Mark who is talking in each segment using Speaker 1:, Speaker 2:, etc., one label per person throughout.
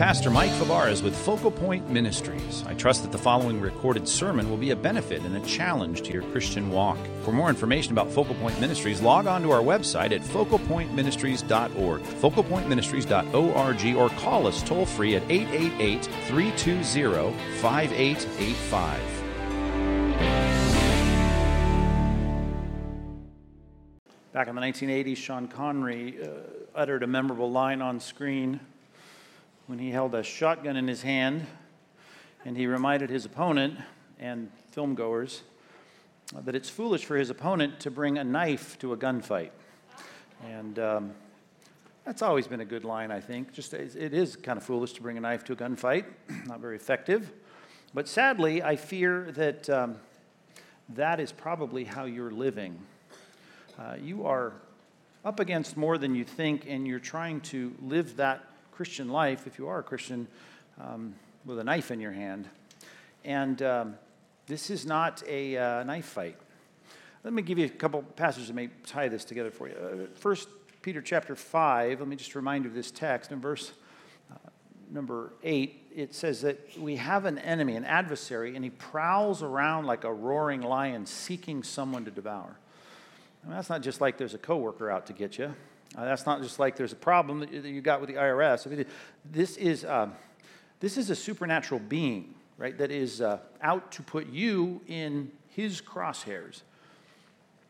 Speaker 1: Pastor Mike Fabarez with Focal Point Ministries. I trust that the following recorded sermon will be a benefit and a challenge to your Christian walk. For more information about Focal Point Ministries, log on to our website at focalpointministries.org, focalpointministries.org, or call us toll free at 888 320 5885. Back in the 1980s, Sean Connery uh, uttered a memorable line on screen when he held a shotgun in his hand and he reminded his opponent and filmgoers that it's foolish for his opponent to bring a knife to a gunfight. And um, that's always been a good line, I think. Just it is kind of foolish to bring a knife to a gunfight, not very effective. But sadly, I fear that um, that is probably how you're living. Uh, you are up against more than you think, and you're trying to live that Christian life, if you are a Christian, um, with a knife in your hand. And um, this is not a uh, knife fight. Let me give you a couple passages that may tie this together for you. Uh, First Peter chapter 5, let me just remind you of this text. In verse uh, number 8, it says that we have an enemy, an adversary, and he prowls around like a roaring lion seeking someone to devour. That's not just like there's a coworker out to get you. Uh, that's not just like there's a problem that you got with the IRS. I mean, this is, um, this is a supernatural being, right, that is uh, out to put you in his crosshairs.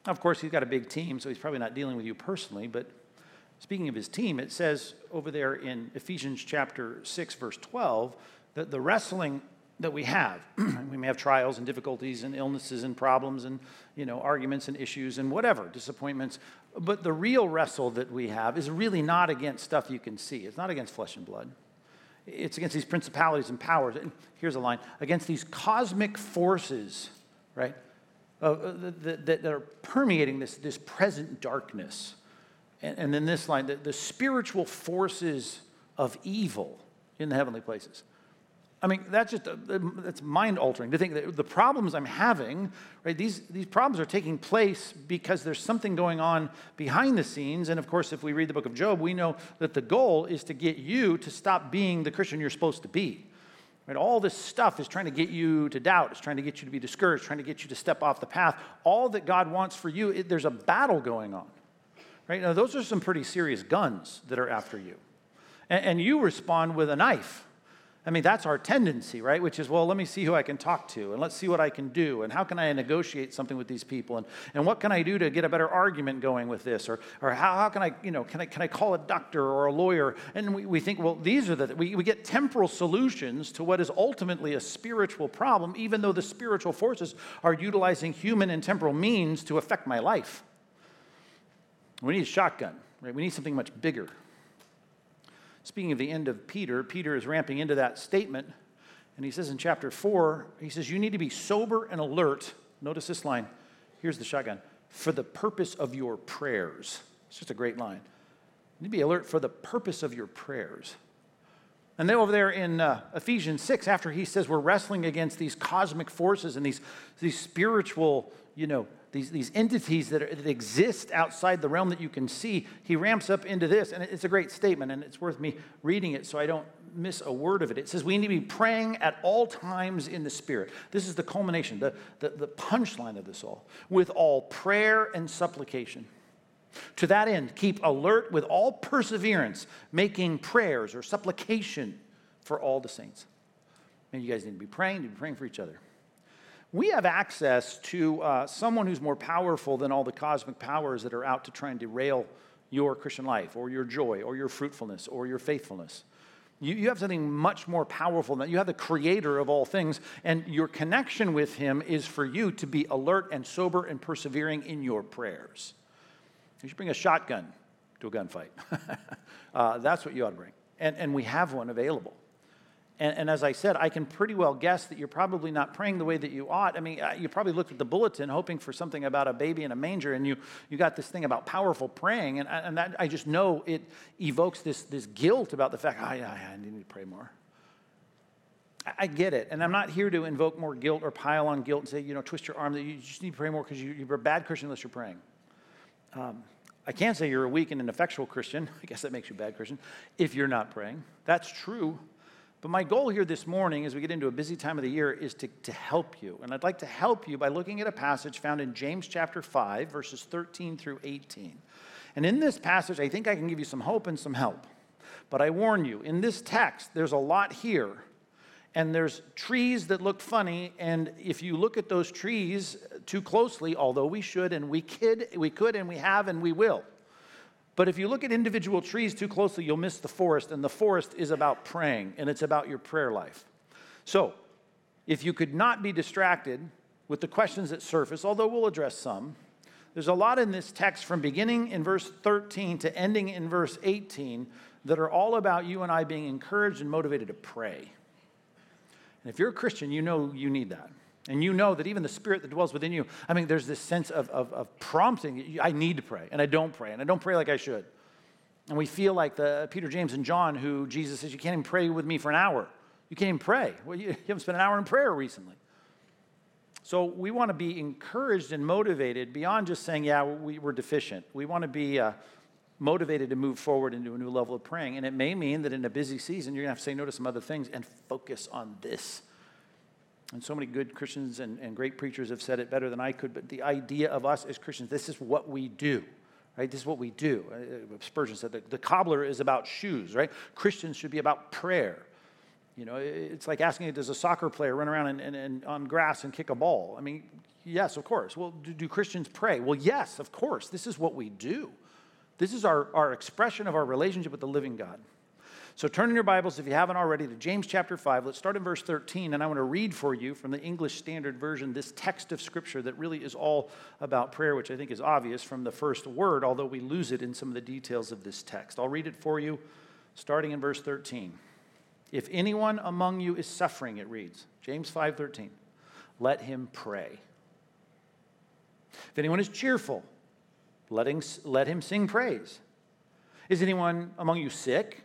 Speaker 1: Of course, he's got a big team, so he's probably not dealing with you personally, but speaking of his team, it says over there in Ephesians chapter 6, verse 12, that the wrestling that we have. we may have trials and difficulties and illnesses and problems and you know arguments and issues and whatever disappointments. But the real wrestle that we have is really not against stuff you can see. It's not against flesh and blood. It's against these principalities and powers. And here's a line: against these cosmic forces, right? Uh, that, that, are permeating this, this present darkness. And, and then this line: the, the spiritual forces of evil in the heavenly places. I mean, that's just, uh, that's mind altering to think that the problems I'm having, right, these, these problems are taking place because there's something going on behind the scenes. And of course, if we read the book of Job, we know that the goal is to get you to stop being the Christian you're supposed to be. Right? All this stuff is trying to get you to doubt, it's trying to get you to be discouraged, trying to get you to step off the path. All that God wants for you, it, there's a battle going on. Right? Now, those are some pretty serious guns that are after you. and, and you respond with a knife I mean, that's our tendency, right? Which is, well, let me see who I can talk to, and let's see what I can do, and how can I negotiate something with these people, and, and what can I do to get a better argument going with this, or, or how, how can I, you know, can I, can I call a doctor or a lawyer? And we, we think, well, these are the, we, we get temporal solutions to what is ultimately a spiritual problem, even though the spiritual forces are utilizing human and temporal means to affect my life. We need a shotgun, right? We need something much bigger. Speaking of the end of Peter, Peter is ramping into that statement. And he says in chapter 4, he says, You need to be sober and alert. Notice this line. Here's the shotgun for the purpose of your prayers. It's just a great line. You need to be alert for the purpose of your prayers. And then over there in uh, Ephesians 6, after he says we're wrestling against these cosmic forces and these, these spiritual, you know, these, these entities that, are, that exist outside the realm that you can see, he ramps up into this. And it's a great statement, and it's worth me reading it so I don't miss a word of it. It says we need to be praying at all times in the Spirit. This is the culmination, the, the, the punchline of this all. With all prayer and supplication. To that end, keep alert with all perseverance, making prayers or supplication for all the saints. And you guys need to be praying, need to be praying for each other we have access to uh, someone who's more powerful than all the cosmic powers that are out to try and derail your Christian life or your joy or your fruitfulness or your faithfulness. You, you have something much more powerful than that. You have the creator of all things, and your connection with him is for you to be alert and sober and persevering in your prayers. You should bring a shotgun to a gunfight. uh, that's what you ought to bring. And, and we have one available. And, and, as I said, I can pretty well guess that you're probably not praying the way that you ought. I mean, you probably looked at the bulletin hoping for something about a baby in a manger, and you, you got this thing about powerful praying. And, and that, I just know it evokes this, this guilt about the fact, oh, yeah, I need to pray more. I, I get it. And I'm not here to invoke more guilt or pile on guilt and say, you know, twist your arm that you just need to pray more because you, you're a bad Christian unless you're praying. Um, I can't say you're a weak and ineffectual Christian. I guess that makes you a bad Christian if you're not praying. That's true. But my goal here this morning, as we get into a busy time of the year, is to, to help you. And I'd like to help you by looking at a passage found in James chapter 5, verses 13 through 18. And in this passage, I think I can give you some hope and some help. But I warn you, in this text, there's a lot here. And there's trees that look funny. And if you look at those trees too closely, although we should and we could, we could and we have and we will, but if you look at individual trees too closely, you'll miss the forest, and the forest is about praying, and it's about your prayer life. So, if you could not be distracted with the questions that surface, although we'll address some, there's a lot in this text from beginning in verse 13 to ending in verse 18 that are all about you and I being encouraged and motivated to pray. And if you're a Christian, you know you need that. And you know that even the spirit that dwells within you, I mean, there's this sense of, of, of prompting. I need to pray, and I don't pray, and I don't pray like I should. And we feel like the Peter, James, and John, who Jesus says, You can't even pray with me for an hour. You can't even pray. Well, you, you haven't spent an hour in prayer recently. So we want to be encouraged and motivated beyond just saying, Yeah, we, are deficient. We want to be uh, motivated to move forward into a new level of praying. And it may mean that in a busy season, you're going to have to say no to some other things and focus on this and so many good Christians and, and great preachers have said it better than I could, but the idea of us as Christians, this is what we do. Right? This is what we do. Uh, Spurgeon said that the cobbler is about shoes, right? Christians should be about prayer. You know, it's like asking, does a soccer player run around and, and, and on grass and kick a ball? I mean, yes, of course. Well, do, do Christians pray? Well, yes, of course. This is what we do. This is our, our expression of our relationship with the living God. So turn in your Bibles, if you haven't already, to James chapter 5. Let's start in verse 13, and I want to read for you from the English Standard Version this text of Scripture that really is all about prayer, which I think is obvious from the first word, although we lose it in some of the details of this text. I'll read it for you, starting in verse 13. If anyone among you is suffering, it reads, James 5:13, let him pray. If anyone is cheerful, let him, let him sing praise. Is anyone among you sick?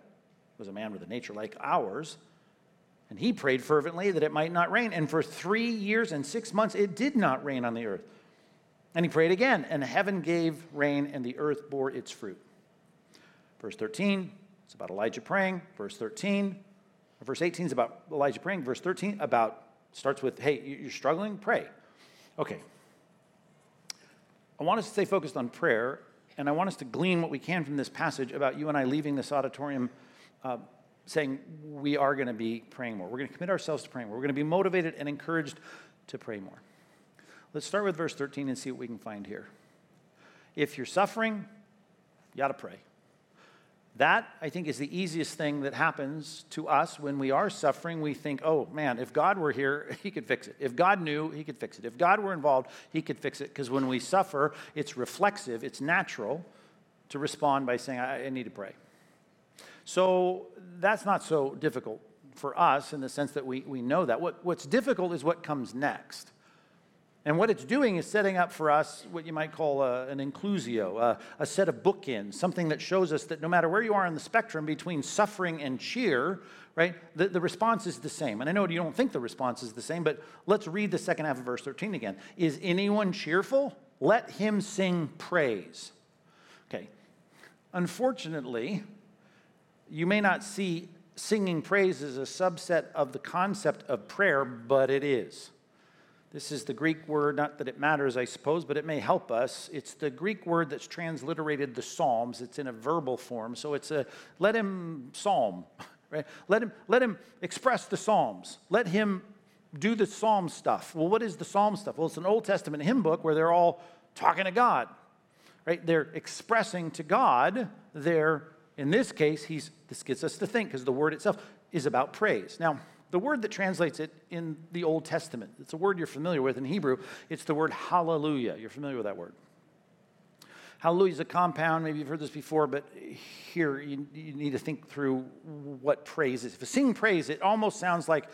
Speaker 1: was a man with a nature like ours. And he prayed fervently that it might not rain. And for three years and six months, it did not rain on the earth. And he prayed again, and heaven gave rain, and the earth bore its fruit. Verse 13, it's about Elijah praying. Verse 13, verse 18 is about Elijah praying. Verse 13 about starts with, hey, you're struggling? Pray. Okay. I want us to stay focused on prayer, and I want us to glean what we can from this passage about you and I leaving this auditorium uh, saying we are going to be praying more. We're going to commit ourselves to praying more. We're going to be motivated and encouraged to pray more. Let's start with verse 13 and see what we can find here. If you're suffering, you got to pray. That, I think, is the easiest thing that happens to us when we are suffering. We think, oh man, if God were here, he could fix it. If God knew, he could fix it. If God were involved, he could fix it. Because when we suffer, it's reflexive, it's natural to respond by saying, I, I need to pray. So that's not so difficult for us in the sense that we, we know that. What, what's difficult is what comes next. And what it's doing is setting up for us what you might call a, an inclusio, a, a set of bookends, something that shows us that no matter where you are on the spectrum between suffering and cheer, right, the, the response is the same. And I know you don't think the response is the same, but let's read the second half of verse 13 again. Is anyone cheerful? Let him sing praise. Okay. Unfortunately, you may not see singing praise as a subset of the concept of prayer, but it is. This is the Greek word, not that it matters, I suppose, but it may help us. It's the Greek word that's transliterated the Psalms. It's in a verbal form. So it's a let him psalm, right? Let him, let him express the Psalms. Let him do the Psalm stuff. Well, what is the Psalm stuff? Well, it's an Old Testament hymn book where they're all talking to God, right? They're expressing to God their in this case, he's, this gets us to think because the word itself is about praise. Now, the word that translates it in the Old Testament, it's a word you're familiar with in Hebrew. It's the word hallelujah. You're familiar with that word. Hallelujah is a compound. Maybe you've heard this before, but here you, you need to think through what praise is. If you sing praise, it almost sounds like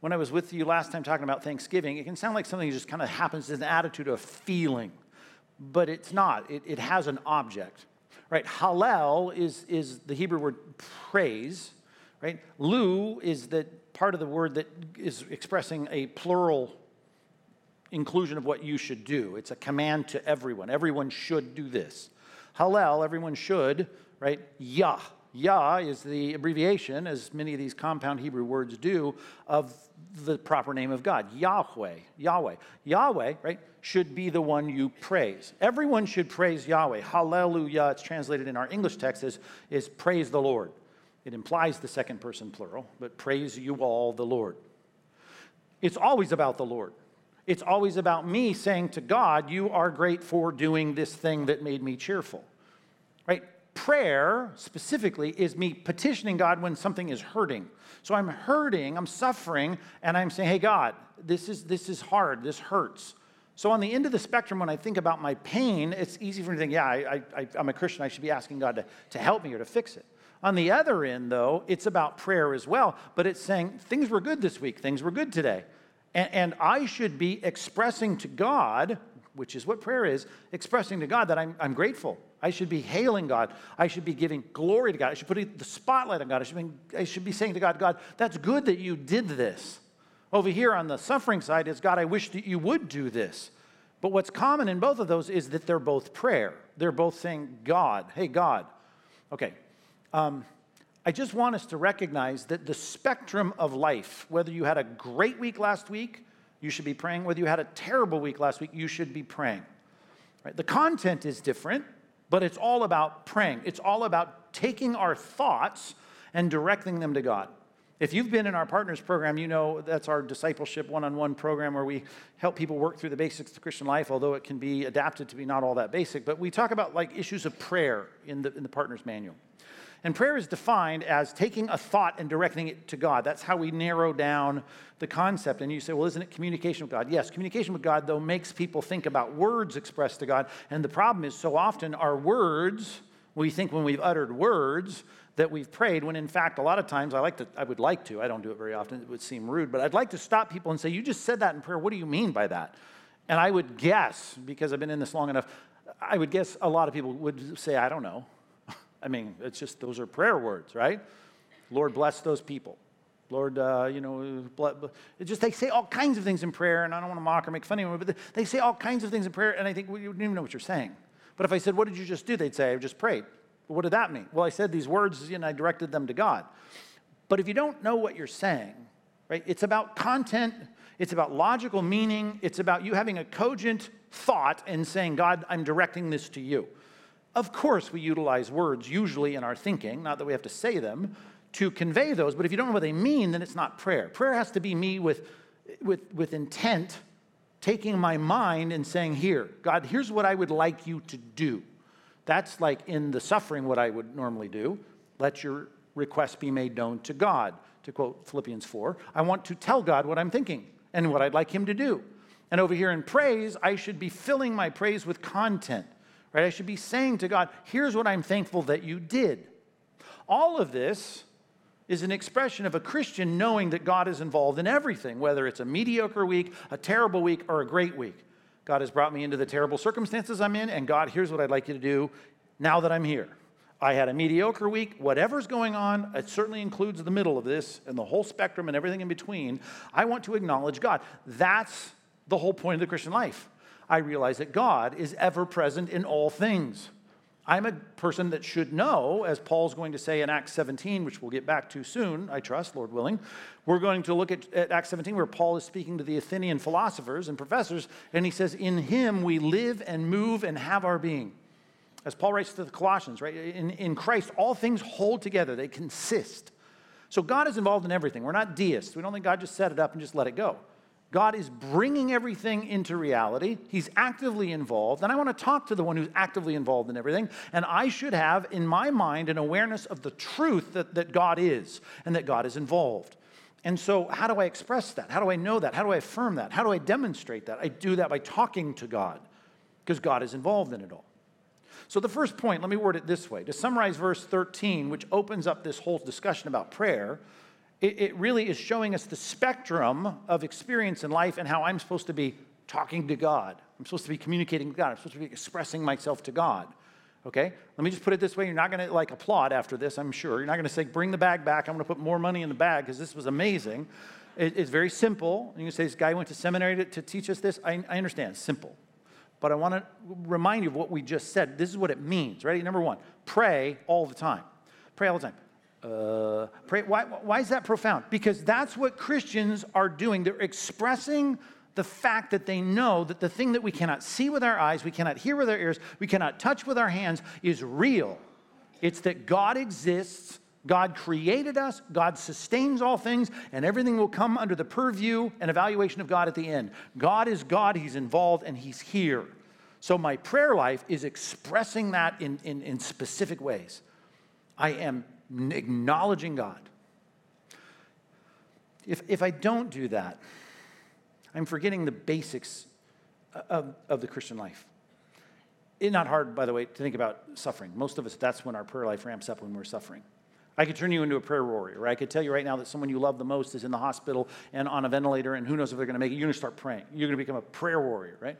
Speaker 1: when I was with you last time talking about Thanksgiving, it can sound like something that just kind of happens as an attitude of feeling, but it's not. It, it has an object, right? Hallel is, is the Hebrew word praise, right? Lu is the part of the word that is expressing a plural inclusion of what you should do. It's a command to everyone. Everyone should do this. Hallel, everyone should, right? Yah. Yah is the abbreviation, as many of these compound Hebrew words do, of the proper name of God, Yahweh, Yahweh. Yahweh, right, should be the one you praise. Everyone should praise Yahweh. Hallelujah, it's translated in our English text as is praise the Lord. It implies the second person plural, but praise you all the Lord. It's always about the Lord. It's always about me saying to God, You are great for doing this thing that made me cheerful. Right? Prayer, specifically, is me petitioning God when something is hurting. So I'm hurting, I'm suffering, and I'm saying, Hey, God, this is, this is hard, this hurts. So, on the end of the spectrum, when I think about my pain, it's easy for me to think, yeah, I, I, I'm a Christian. I should be asking God to, to help me or to fix it. On the other end, though, it's about prayer as well, but it's saying things were good this week, things were good today. And, and I should be expressing to God, which is what prayer is, expressing to God that I'm, I'm grateful. I should be hailing God. I should be giving glory to God. I should put the spotlight on God. I should, be, I should be saying to God, God, that's good that you did this. Over here on the suffering side is, God, I wish that you would do this. But what's common in both of those is that they're both prayer. They're both saying, God, hey, God. Okay. Um, I just want us to recognize that the spectrum of life, whether you had a great week last week, you should be praying. Whether you had a terrible week last week, you should be praying. Right? The content is different, but it's all about praying. It's all about taking our thoughts and directing them to God. If you've been in our partners program, you know that's our discipleship one on one program where we help people work through the basics of Christian life, although it can be adapted to be not all that basic. But we talk about like issues of prayer in the, in the partners manual. And prayer is defined as taking a thought and directing it to God. That's how we narrow down the concept. And you say, well, isn't it communication with God? Yes, communication with God, though, makes people think about words expressed to God. And the problem is, so often our words, we think when we've uttered words, that we've prayed when in fact a lot of times i like to i would like to i don't do it very often it would seem rude but i'd like to stop people and say you just said that in prayer what do you mean by that and i would guess because i've been in this long enough i would guess a lot of people would say i don't know I mean, it's just those are prayer words, right? Lord, bless those people. Lord, uh, you know, it just they say all kinds of things in prayer, and I don't want to mock or make fun of them, but they say all kinds of things in prayer, and I think well, you don't even know what you're saying. But if I said, "What did you just do?" they'd say, "I just prayed." Well, what did that mean? Well, I said these words, and I directed them to God. But if you don't know what you're saying, right? It's about content. It's about logical meaning. It's about you having a cogent thought and saying, "God, I'm directing this to you." Of course, we utilize words usually in our thinking, not that we have to say them, to convey those, but if you don't know what they mean, then it's not prayer. Prayer has to be me with, with, with intent, taking my mind and saying, Here, God, here's what I would like you to do. That's like in the suffering what I would normally do. Let your request be made known to God, to quote Philippians 4. I want to tell God what I'm thinking and what I'd like Him to do. And over here in praise, I should be filling my praise with content right? I should be saying to God, here's what I'm thankful that you did. All of this is an expression of a Christian knowing that God is involved in everything, whether it's a mediocre week, a terrible week, or a great week. God has brought me into the terrible circumstances I'm in, and God, here's what I'd like you to do now that I'm here. I had a mediocre week. Whatever's going on, it certainly includes the middle of this and the whole spectrum and everything in between. I want to acknowledge God. That's the whole point of the Christian life. I realize that God is ever present in all things. I'm a person that should know, as Paul's going to say in Acts 17, which we'll get back to soon, I trust, Lord willing. We're going to look at, at, Acts 17, where Paul is speaking to the Athenian philosophers and professors, and he says, In him we live and move and have our being. As Paul writes to the Colossians, right? In, in Christ, all things hold together, they consist. So God is involved in everything. We're not deists. We don't think God just set it up and just let it go. God is bringing everything into reality. He's actively involved. And I want to talk to the one who's actively involved in everything. And I should have in my mind an awareness of the truth that, that God is and that God is involved. And so, how do I express that? How do I know that? How do I affirm that? How do I demonstrate that? I do that by talking to God because God is involved in it all. So, the first point, let me word it this way to summarize verse 13, which opens up this whole discussion about prayer it, it really is showing us the spectrum of experience in life and how I'm supposed to be talking to God. I'm supposed to be communicating with God. I'm supposed to be expressing myself to God. Okay? Let me just put it this way. You're not going to like applaud after this, I'm sure. You're not going to say, bring the bag back. I'm going to put more money in the bag because this was amazing. It, it's very simple. You can say, this guy went to seminary to, to teach us this. I, I understand. Simple. But I want to remind you of what we just said. This is what it means. Ready? Number one, pray all the time. Pray all the time. Uh, pray. Why, why is that profound? Because that's what Christians are doing. They're expressing the fact that they know that the thing that we cannot see with our eyes, we cannot hear with our ears, we cannot touch with our hands is real. It's that God exists, God created us, God sustains all things, and everything will come under the purview and evaluation of God at the end. God is God, He's involved, and He's here. So my prayer life is expressing that in, in, in specific ways. I am acknowledging God. If, if I don't do that, I'm forgetting the basics of, of the Christian life. It's not hard, by the way, to think about suffering. Most of us, that's when our prayer life ramps up when we're suffering. I could turn you into a prayer warrior, I could tell you right now that someone you love the most is in the hospital and on a ventilator, and who knows if they're going to make it. You're going to start praying. You're going to become a prayer warrior, right?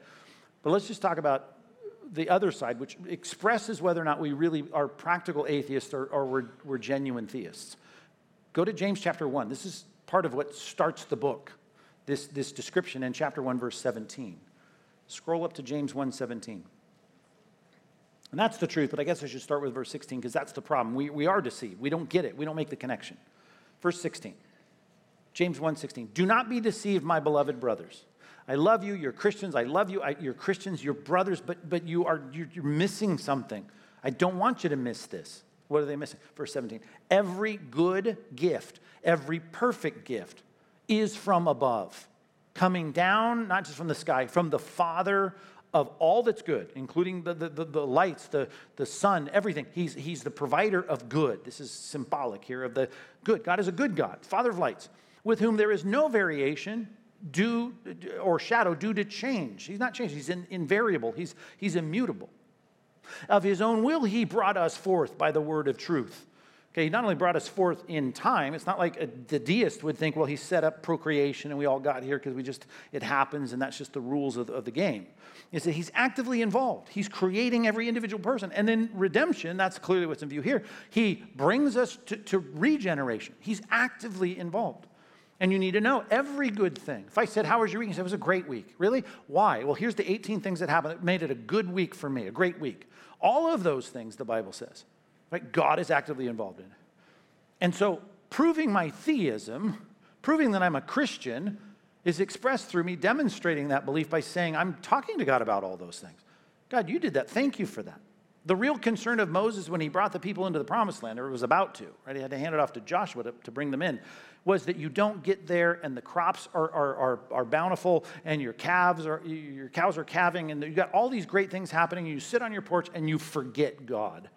Speaker 1: But let's just talk about the other side, which expresses whether or not we really are practical atheists or, or we're, we're genuine theists. Go to James chapter 1. This is part of what starts the book this, this description in chapter 1, verse 17. Scroll up to James 1 17. And that's the truth, but I guess I should start with verse 16 because that's the problem. We, we are deceived. We don't get it. We don't make the connection. Verse 16. James 1 16. Do not be deceived, my beloved brothers. I love you. You're Christians. I love you. I, you're Christians. You're brothers, but, but you are, you're, you're missing something. I don't want you to miss this. What are they missing? Verse 17. Every good gift, every perfect gift is from above, coming down, not just from the sky, from the Father of all that's good, including the, the, the, the, lights, the, the sun, everything. He's, he's the provider of good. This is symbolic here of the good. God is a good God, Father of lights, with whom there is no variation due or shadow due to change. He's not changed, he's in, invariable, he's, he's immutable. Of his own will, he brought us forth by the word of truth Okay, he not only brought us forth in time, it's not like a, the deist would think, well, he set up procreation and we all got here because we just, it happens and that's just the rules of, of the game. Is that he's actively involved. He's creating every individual person. And then redemption, that's clearly what's in view here. He brings us to, to regeneration. He's actively involved. And you need to know every good thing. If I said, How was your week? You said, It was a great week. Really? Why? Well, here's the 18 things that happened that made it a good week for me, a great week. All of those things, the Bible says, Right? God is actively involved in it. And so proving my theism, proving that I'm a Christian, is expressed through me demonstrating that belief by saying, I'm talking to God about all those things. God, you did that. Thank you for that. The real concern of Moses when he brought the people into the promised land, or was about to, right? He had to hand it off to Joshua to, to bring them in, was that you don't get there and the crops are, are, are, are bountiful and your calves are your cows are calving and you got all these great things happening. And you sit on your porch and you forget God.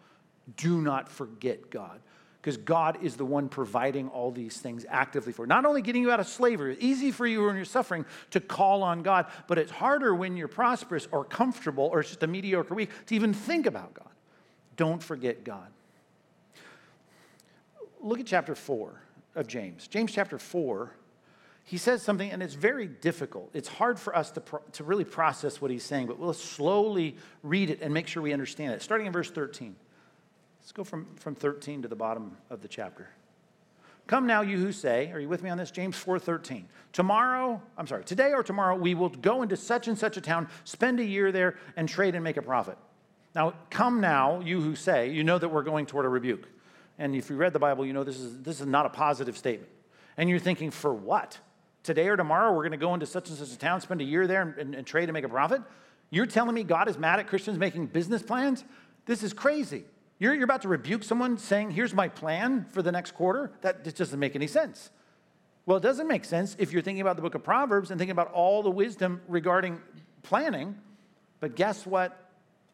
Speaker 1: Do not forget God because God is the one providing all these things actively for. Not only getting you out of slavery, it's easy for you when you're suffering to call on God, but it's harder when you're prosperous or comfortable or it's just a mediocre week to even think about God. Don't forget God. Look at chapter 4 of James. James chapter 4, he says something, and it's very difficult. It's hard for us to, pro- to really process what he's saying, but we'll slowly read it and make sure we understand it. Starting in verse 13. Let's go from, from 13 to the bottom of the chapter. Come now, you who say, are you with me on this? James 4:13. Tomorrow, I'm sorry, today or tomorrow, we will go into such and such a town, spend a year there, and trade and make a profit. Now, come now, you who say, you know that we're going toward a rebuke. And if you read the Bible, you know this is this is not a positive statement. And you're thinking, for what? Today or tomorrow, we're going to go into such and such a town, spend a year there, and, and, and trade and make a profit? You're telling me God is mad at Christians making business plans? This is crazy. You're, you're about to rebuke someone saying, Here's my plan for the next quarter? That just doesn't make any sense. Well, it doesn't make sense if you're thinking about the book of Proverbs and thinking about all the wisdom regarding planning. But guess what?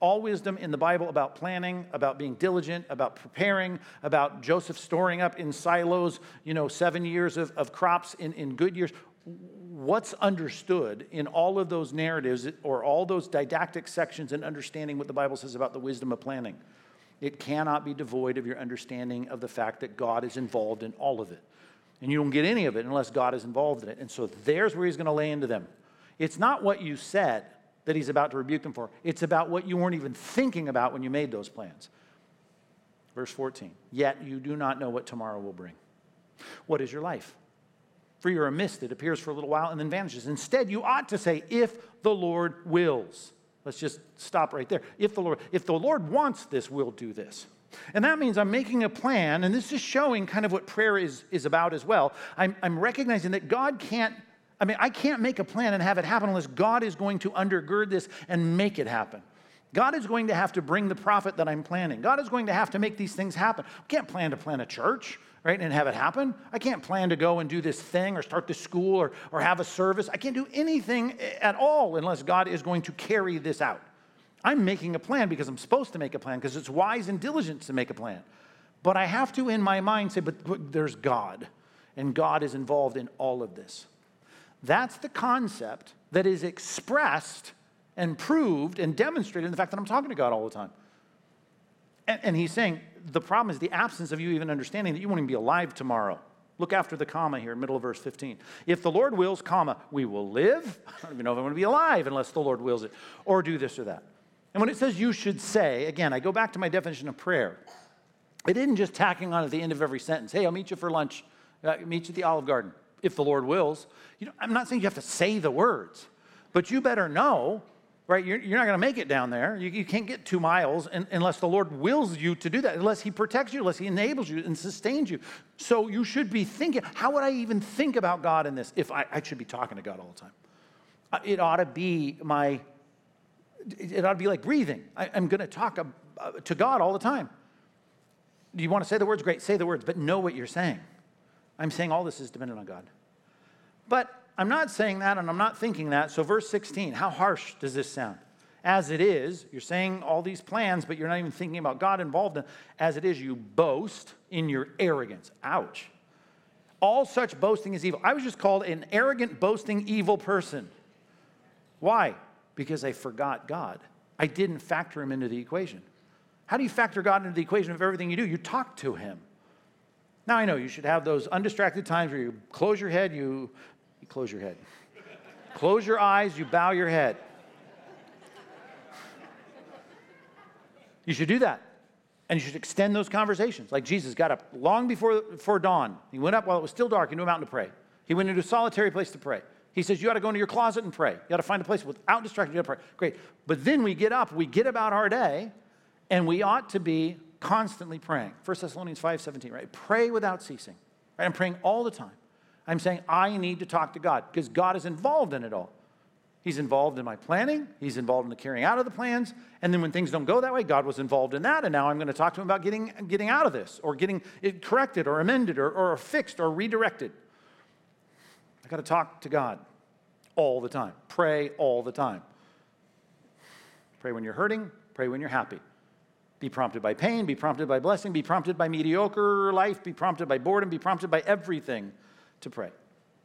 Speaker 1: All wisdom in the Bible about planning, about being diligent, about preparing, about Joseph storing up in silos, you know, seven years of, of crops in, in good years. What's understood in all of those narratives or all those didactic sections and understanding what the Bible says about the wisdom of planning? It cannot be devoid of your understanding of the fact that God is involved in all of it. And you don't get any of it unless God is involved in it. And so there's where he's going to lay into them. It's not what you said that he's about to rebuke them for, it's about what you weren't even thinking about when you made those plans. Verse 14, yet you do not know what tomorrow will bring. What is your life? For you're a mist that appears for a little while and then vanishes. Instead, you ought to say, if the Lord wills. Let's just stop right there. If the Lord, if the Lord wants this, we'll do this. And that means I'm making a plan, and this is showing kind of what prayer is, is about as well. I'm, I'm recognizing that God can't, I mean, I can't make a plan and have it happen unless God is going to undergird this and make it happen. God is going to have to bring the profit that I'm planning. God is going to have to make these things happen. I can't plan to plant a church, right, and have it happen. I can't plan to go and do this thing or start this school or, or have a service. I can't do anything at all unless God is going to carry this out. I'm making a plan because I'm supposed to make a plan because it's wise and diligent to make a plan. But I have to, in my mind, say, but, but there's God, and God is involved in all of this. That's the concept that is expressed and proved and demonstrated in the fact that I'm talking to God all the time. And, and he's saying the problem is the absence of you even understanding that you won't even be alive tomorrow. Look after the comma here, middle of verse 15. If the Lord wills, comma, we will live. I don't even know if I'm going to be alive unless the Lord wills it, or do this or that. And when it says you should say, again, I go back to my definition of prayer. It isn't just tacking on at the end of every sentence, hey, I'll meet you for lunch, uh, meet you at the Olive Garden, if the Lord wills. You know, I'm not saying you have to say the words, but you better know, right? You're, you're not going to make it down there. You, you can't get two miles in, unless the Lord wills you to do that, unless He protects you, unless He enables you and sustains you. So you should be thinking, how would I even think about God in this if I, I should be talking to God all the time? Uh, it ought to be my it ought to be like breathing. I, am going to talk uh, to God all the time. Do you want to say the words? Great, say the words, but know what you're saying. I'm saying all this is dependent on God. But I'm not saying that and I'm not thinking that. So, verse 16, how harsh does this sound? As it is, you're saying all these plans, but you're not even thinking about God involved in As it is, you boast in your arrogance. Ouch. All such boasting is evil. I was just called an arrogant, boasting, evil person. Why? because I forgot God. I didn't factor him into the equation. How do you factor God into the equation of everything you do? You talk to him. Now I know you should have those undistracted times where you close your head, you, you close your head. close your eyes, you bow your head. You should do that. And you should extend those conversations. Like Jesus got up long before, before dawn. He went up while it was still dark into a mountain to pray. He went into a solitary place to pray. He says, You ought to go into your closet and pray. You ought to find a place without distraction. You got to pray. Great. But then we get up, we get about our day, and we ought to be constantly praying. 1 Thessalonians 5 17, right? Pray without ceasing. Right? I'm praying all the time. I'm saying I need to talk to God because God is involved in it all. He's involved in my planning, He's involved in the carrying out of the plans. And then when things don't go that way, God was involved in that. And now I'm going to talk to Him about getting, getting out of this or getting it corrected or amended or, or fixed or redirected I got to talk to God all the time. Pray all the time. Pray when you're hurting, pray when you're happy. Be prompted by pain, be prompted by blessing, be prompted by mediocre life, be prompted by boredom, be prompted by everything to pray.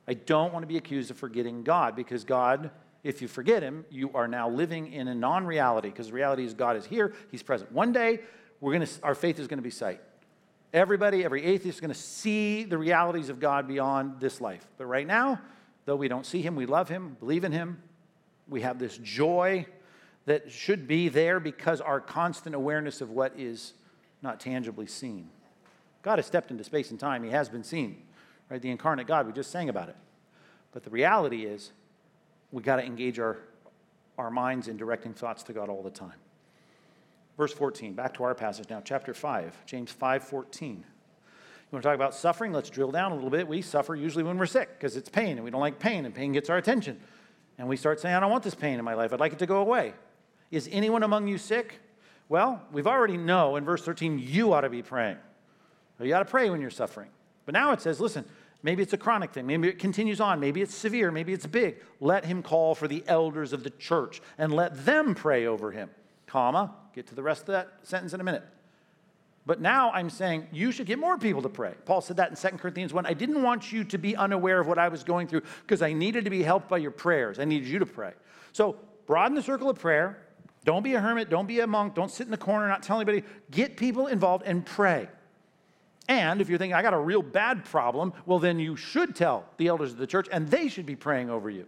Speaker 1: I don't want to be accused of forgetting God because God, if you forget Him, you are now living in a non reality because reality is God is here, He's present. One day, we're gonna, our faith is going to be sight. Everybody, every atheist is going to see the realities of God beyond this life. But right now, though we don't see him, we love him, believe in him. We have this joy that should be there because our constant awareness of what is not tangibly seen. God has stepped into space and time, he has been seen. Right? The incarnate God, we just sang about it. But the reality is, we got to engage our, our minds in directing thoughts to God all the time. Verse 14, back to our passage now, chapter 5, James 5 14. You want to talk about suffering? Let's drill down a little bit. We suffer usually when we're sick because it's pain and we don't like pain and pain gets our attention. And we start saying, I don't want this pain in my life. I'd like it to go away. Is anyone among you sick? Well, we've already know in verse 13, you ought to be praying. You ought to pray when you're suffering. But now it says, listen, maybe it's a chronic thing. Maybe it continues on. Maybe it's severe. Maybe it's big. Let him call for the elders of the church and let them pray over him comma, get to the rest of that sentence in a minute. But now I'm saying you should get more people to pray. Paul said that in 2 Corinthians 1. I didn't want you to be unaware of what I was going through because I needed to be helped by your prayers. I needed you to pray. So broaden the circle of prayer. Don't be a hermit. Don't be a monk. Don't sit in the corner, not tell anybody. Get people involved and pray. And if you're thinking, I got a real bad problem, well, then you should tell the elders of the church and they should be praying over you.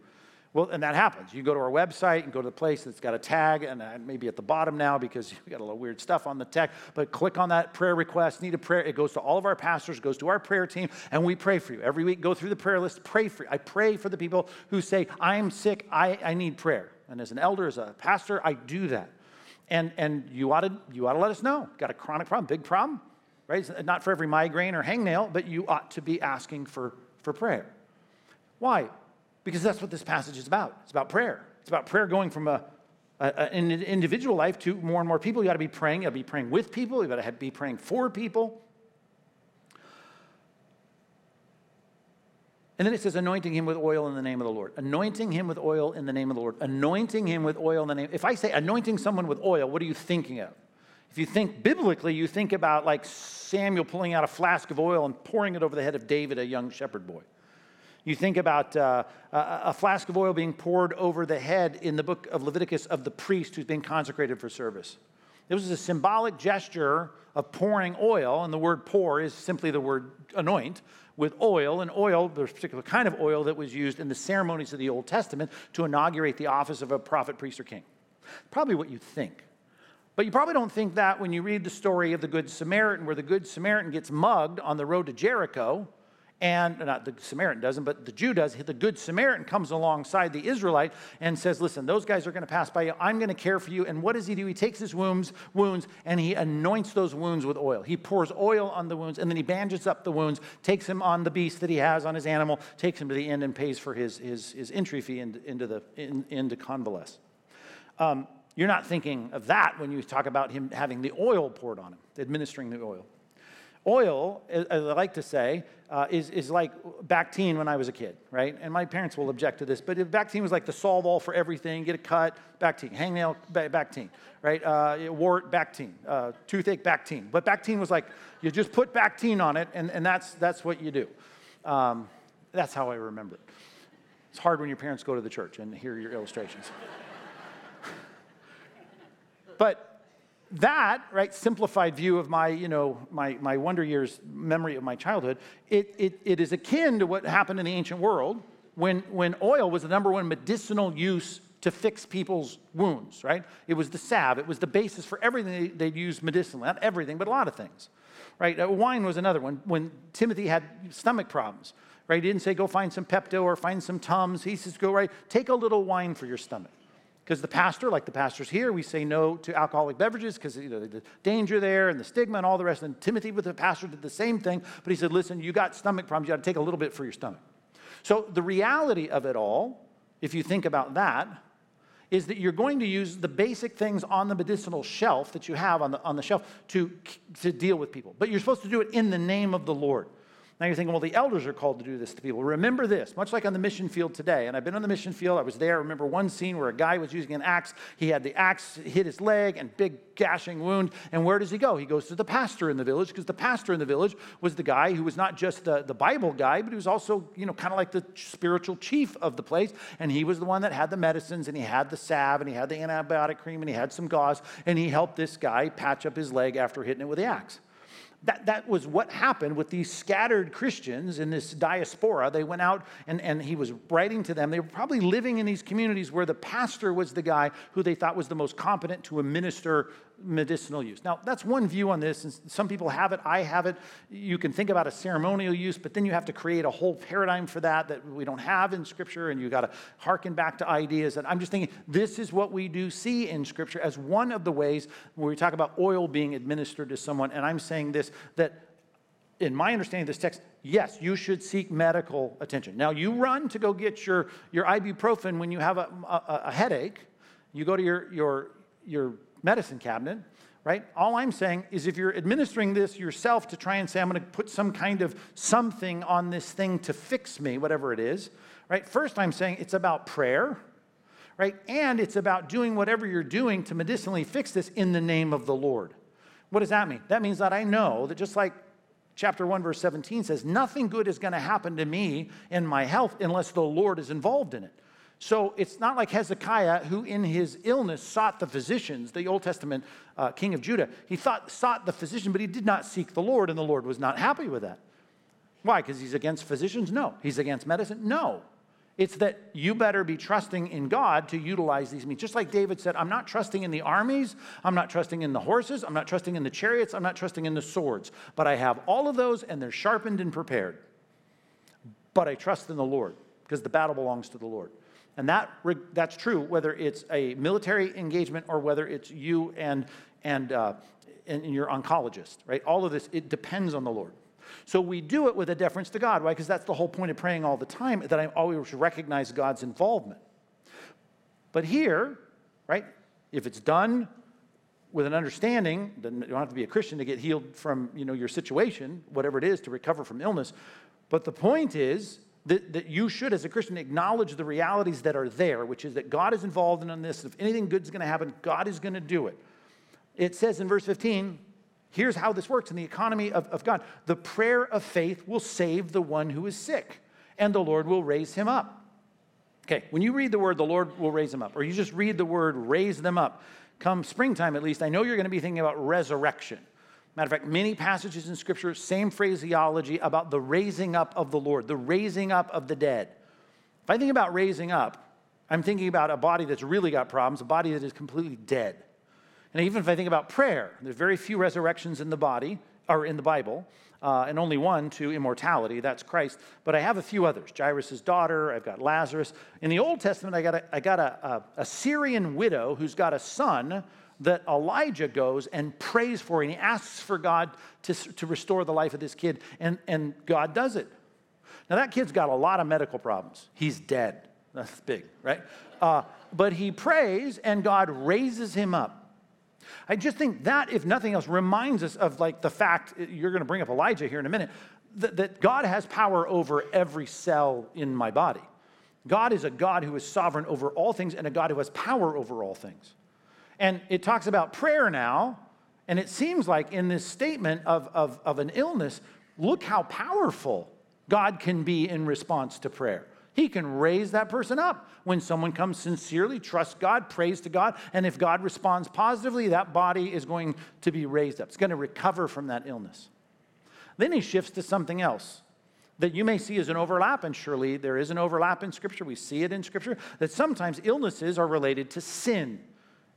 Speaker 1: Well, and that happens. You go to our website and go to the place that's got a tag, and uh, maybe at the bottom now because we got a little weird stuff on the tag. But click on that prayer request. Need a prayer? It goes to all of our pastors, goes to our prayer team, and we pray for you every week. Go through the prayer list, pray for you. I pray for the people who say, "I'm sick. I, I need prayer." And as an elder, as a pastor, I do that. And and you ought to you ought to let us know. Got a chronic problem, big problem, right? It's not for every migraine or hangnail, but you ought to be asking for for prayer. Why? Because that's what this passage is about. It's about prayer. It's about prayer going from a, an individual life to more and more people. You got to be praying. You got to be praying with people. You got to be praying for people. And then it says, anointing him with oil in the name of the Lord. Anointing him with oil in the name of the Lord. Anointing him with oil in the name. If I say anointing someone with oil, what are you thinking of? If you think biblically, you think about like Samuel pulling out a flask of oil and pouring it over the head of David, a young shepherd boy. You think about uh, a flask of oil being poured over the head in the book of Leviticus of the priest who's being consecrated for service. This was a symbolic gesture of pouring oil, and the word pour is simply the word anoint with oil. And oil, there's a particular kind of oil that was used in the ceremonies of the Old Testament to inaugurate the office of a prophet, priest, or king. Probably what you think. But you probably don't think that when you read the story of the Good Samaritan, where the Good Samaritan gets mugged on the road to Jericho and not the Samaritan doesn't, but the Jew does. The good Samaritan comes alongside the Israelite and says, Listen, those guys are going to pass by you. I'm going to care for you. And what does he do? He takes his wounds, wounds and he anoints those wounds with oil. He pours oil on the wounds and then he bandages up the wounds, takes him on the beast that he has on his animal, takes him to the inn and pays for his, his, his entry fee into, into, the, in, into convalesce. Um, you're not thinking of that when you talk about him having the oil poured on him, administering the oil. Oil, as I like to say, uh, is, is like Bactine when I was a kid, right? And my parents will object to this, but Bactine was like the solve all for everything. Get a cut, Bactine. Hangnail, Bactine, right? Uh, wart, Bactine. Uh, toothache, Bactine. But Bactine was like, you just put Bactine on it, and, and that's, that's what you do. Um, that's how I remember it. It's hard when your parents go to the church and hear your illustrations. but that right simplified view of my you know my, my wonder years memory of my childhood it, it, it is akin to what happened in the ancient world when, when oil was the number one medicinal use to fix people's wounds right? It was the salve. It was the basis for everything they, they used medicinally. Not everything but a lot of things right? Uh, wine was another one. When timothy had stomach problems right? He didn't say go find some pepto or find some tums. He says go right take a little wine for your stomach because the pastor, like the pastors here, we say no to alcoholic beverages because you know, the danger there and the stigma and all the rest. And Timothy, with the pastor, did the same thing. But he said, listen, you got stomach problems. You got to take a little bit for your stomach. So the reality of it all, if you think about that, is that you're going to use the basic things on the medicinal shelf that you have on the, on the shelf to, to deal with people. But you're supposed to do it in the name of the Lord. Now you're thinking, well, the elders are called to do this to people. Remember this, much like on the mission field today. And I've been on the mission field. I was there. I remember one scene where a guy was using an axe. He had the axe hit his leg and big gashing wound. And where does he go? He goes to the pastor in the village because the pastor in the village was the guy who was not just the, the Bible guy, but he was also, you know, kind of like the spiritual chief of the place. And he was the one that had the medicines and he had the salve and he had the antibiotic cream and he had some gauze. And he helped this guy patch up his leg after hitting it with the axe. That, that was what happened with these scattered Christians in this diaspora. They went out and, and he was writing to them. They were probably living in these communities where the pastor was the guy who they thought was the most competent to administer medicinal use. Now, that's one view on this. And some people have it, I have it. You can think about a ceremonial use, but then you have to create a whole paradigm for that that we don't have in Scripture, and you got to harken back to ideas. And I'm just thinking this is what we do see in Scripture as one of the ways where we talk about oil being administered to someone. And I'm saying this that in my understanding of this text, yes, you should seek medical attention. Now, you run to go get your, your ibuprofen when you have a, a, a headache. You go to your, your, your medicine cabinet, right? All I'm saying is if you're administering this yourself to try and say, I'm going to put some kind of something on this thing to fix me, whatever it is, right? First, I'm saying it's about prayer, right? And it's about doing whatever you're doing to medicinally fix this in the name of the Lord. What does that mean? That means that I know that just like chapter 1, verse 17 says, nothing good is going to happen to me in my health unless the Lord is involved in it. So it's not like Hezekiah, who in his illness sought the physicians, the Old Testament uh, king of Judah. He thought, sought the physician, but he did not seek the Lord, and the Lord was not happy with that. Why? Because he's against physicians? No. He's against medicine? No. It's that you better be trusting in God to utilize these means. Just like David said, I'm not trusting in the armies, I'm not trusting in the horses, I'm not trusting in the chariots, I'm not trusting in the swords, but I have all of those and they're sharpened and prepared. But I trust in the Lord because the battle belongs to the Lord. And that, that's true whether it's a military engagement or whether it's you and, and, uh, and your oncologist, right? All of this, it depends on the Lord. So we do it with a deference to God. Why? Because that's the whole point of praying all the time, that I always recognize God's involvement. But here, right, if it's done with an understanding, then you don't have to be a Christian to get healed from you know, your situation, whatever it is, to recover from illness. But the point is that, that you should, as a Christian, acknowledge the realities that are there, which is that God is involved in this. If anything good is going to happen, God is going to do it. It says in verse 15, here's how this works in the economy of, of God the prayer of faith will save the one who is sick, and the Lord will raise him up. Okay, when you read the word, the Lord will raise them up, or you just read the word, raise them up, come springtime at least, I know you're going to be thinking about resurrection. Matter of fact, many passages in Scripture, same phraseology about the raising up of the Lord, the raising up of the dead. If I think about raising up, I'm thinking about a body that's really got problems, a body that is completely dead. And even if I think about prayer, there's very few resurrections in the body or in the Bible, uh, and only one to immortality. That's Christ. But I have a few others. Jairus' daughter. I've got Lazarus. In the Old Testament, I got a, I got a, a, a Syrian widow who's got a son that Elijah goes and prays for, and he asks for God to, to restore the life of this kid, and, and God does it. Now, that kid's got a lot of medical problems. He's dead. That's big, right? Uh, but he prays, and God raises him up. I just think that, if nothing else, reminds us of like the fact, you're going to bring up Elijah here in a minute, that, that God has power over every cell in my body. God is a God who is sovereign over all things and a God who has power over all things. And it talks about prayer now, and it seems like in this statement of, of, of an illness, look how powerful God can be in response to prayer. He can raise that person up. When someone comes sincerely, trusts God, prays to God, and if God responds positively, that body is going to be raised up. It's going to recover from that illness. Then he shifts to something else that you may see as an overlap, and surely there is an overlap in Scripture. We see it in Scripture that sometimes illnesses are related to sin.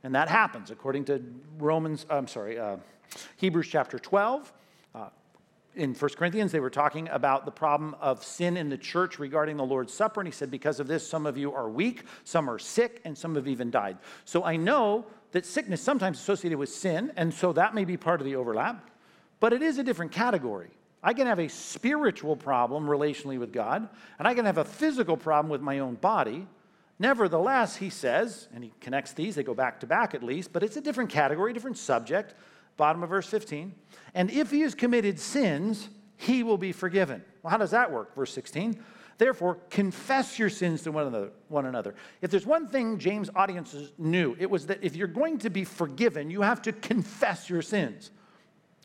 Speaker 1: And that happens according to Romans, I'm sorry, uh, Hebrews chapter 12. Uh, in 1 Corinthians, they were talking about the problem of sin in the church regarding the Lord's Supper. And he said, Because of this, some of you are weak, some are sick, and some have even died. So I know that sickness sometimes associated with sin, and so that may be part of the overlap, but it is a different category. I can have a spiritual problem relationally with God, and I can have a physical problem with my own body. Nevertheless, he says, and he connects these, they go back to back at least, but it's a different category, different subject. Bottom of verse 15. And if he has committed sins, he will be forgiven. Well, how does that work? Verse 16. Therefore, confess your sins to one another, one another. If there's one thing James' audiences knew, it was that if you're going to be forgiven, you have to confess your sins.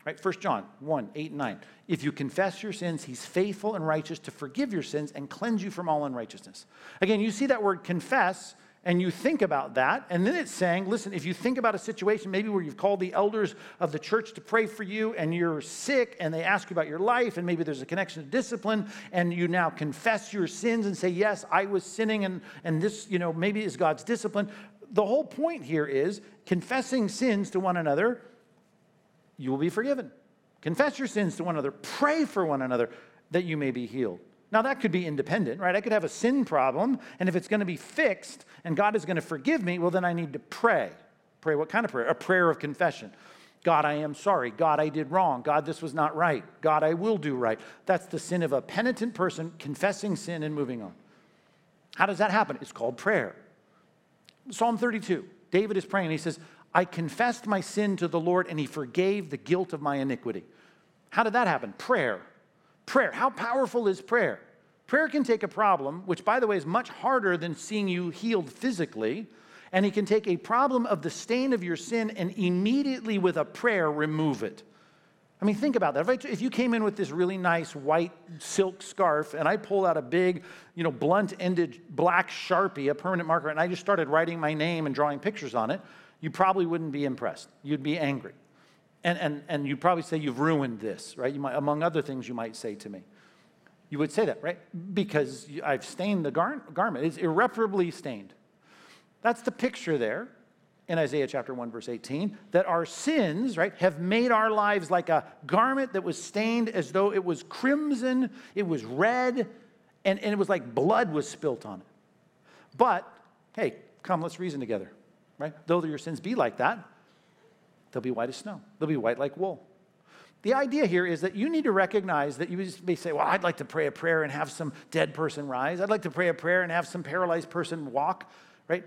Speaker 1: Right? 1 John 1, 8 and 9. If you confess your sins, he's faithful and righteous to forgive your sins and cleanse you from all unrighteousness. Again, you see that word confess and you think about that, and then it's saying, listen, if you think about a situation maybe where you've called the elders of the church to pray for you and you're sick and they ask you about your life and maybe there's a connection to discipline and you now confess your sins and say, yes, I was sinning and, and this, you know, maybe is God's discipline. The whole point here is confessing sins to one another you will be forgiven. Confess your sins to one another, pray for one another that you may be healed. Now, that could be independent, right? I could have a sin problem, and if it's going to be fixed and God is going to forgive me, well, then I need to pray. Pray what kind of prayer? A prayer of confession. God, I am sorry. God, I did wrong. God, this was not right. God, I will do right. That's the sin of a penitent person confessing sin and moving on. How does that happen? It's called prayer. Psalm 32, David is praying. He says, I confessed my sin to the Lord and he forgave the guilt of my iniquity. How did that happen? Prayer. Prayer. How powerful is prayer? Prayer can take a problem, which, by the way, is much harder than seeing you healed physically, and he can take a problem of the stain of your sin and immediately, with a prayer, remove it. I mean, think about that. If, I, if, you came in with this really nice white silk scarf and I pulled out a big, you know, blunt ended black Sharpie, a permanent marker, and I just started writing my name and drawing pictures on it, you probably wouldn't be impressed. You'd be angry. And, and, and you'd probably say, You've ruined this, right? You might, among other things, you might say to me. You would say that, right? Because I've stained the gar- garment. It's irreparably stained. That's the picture there in Isaiah chapter 1, verse 18, that our sins, right, have made our lives like a garment that was stained as though it was crimson, it was red, and, and it was like blood was spilt on it. But, hey, come, let's reason together, right? Though your sins be like that, they'll be white as snow, they'll be white like wool. The idea here is that you need to recognize that you may say, Well, I'd like to pray a prayer and have some dead person rise. I'd like to pray a prayer and have some paralyzed person walk, right?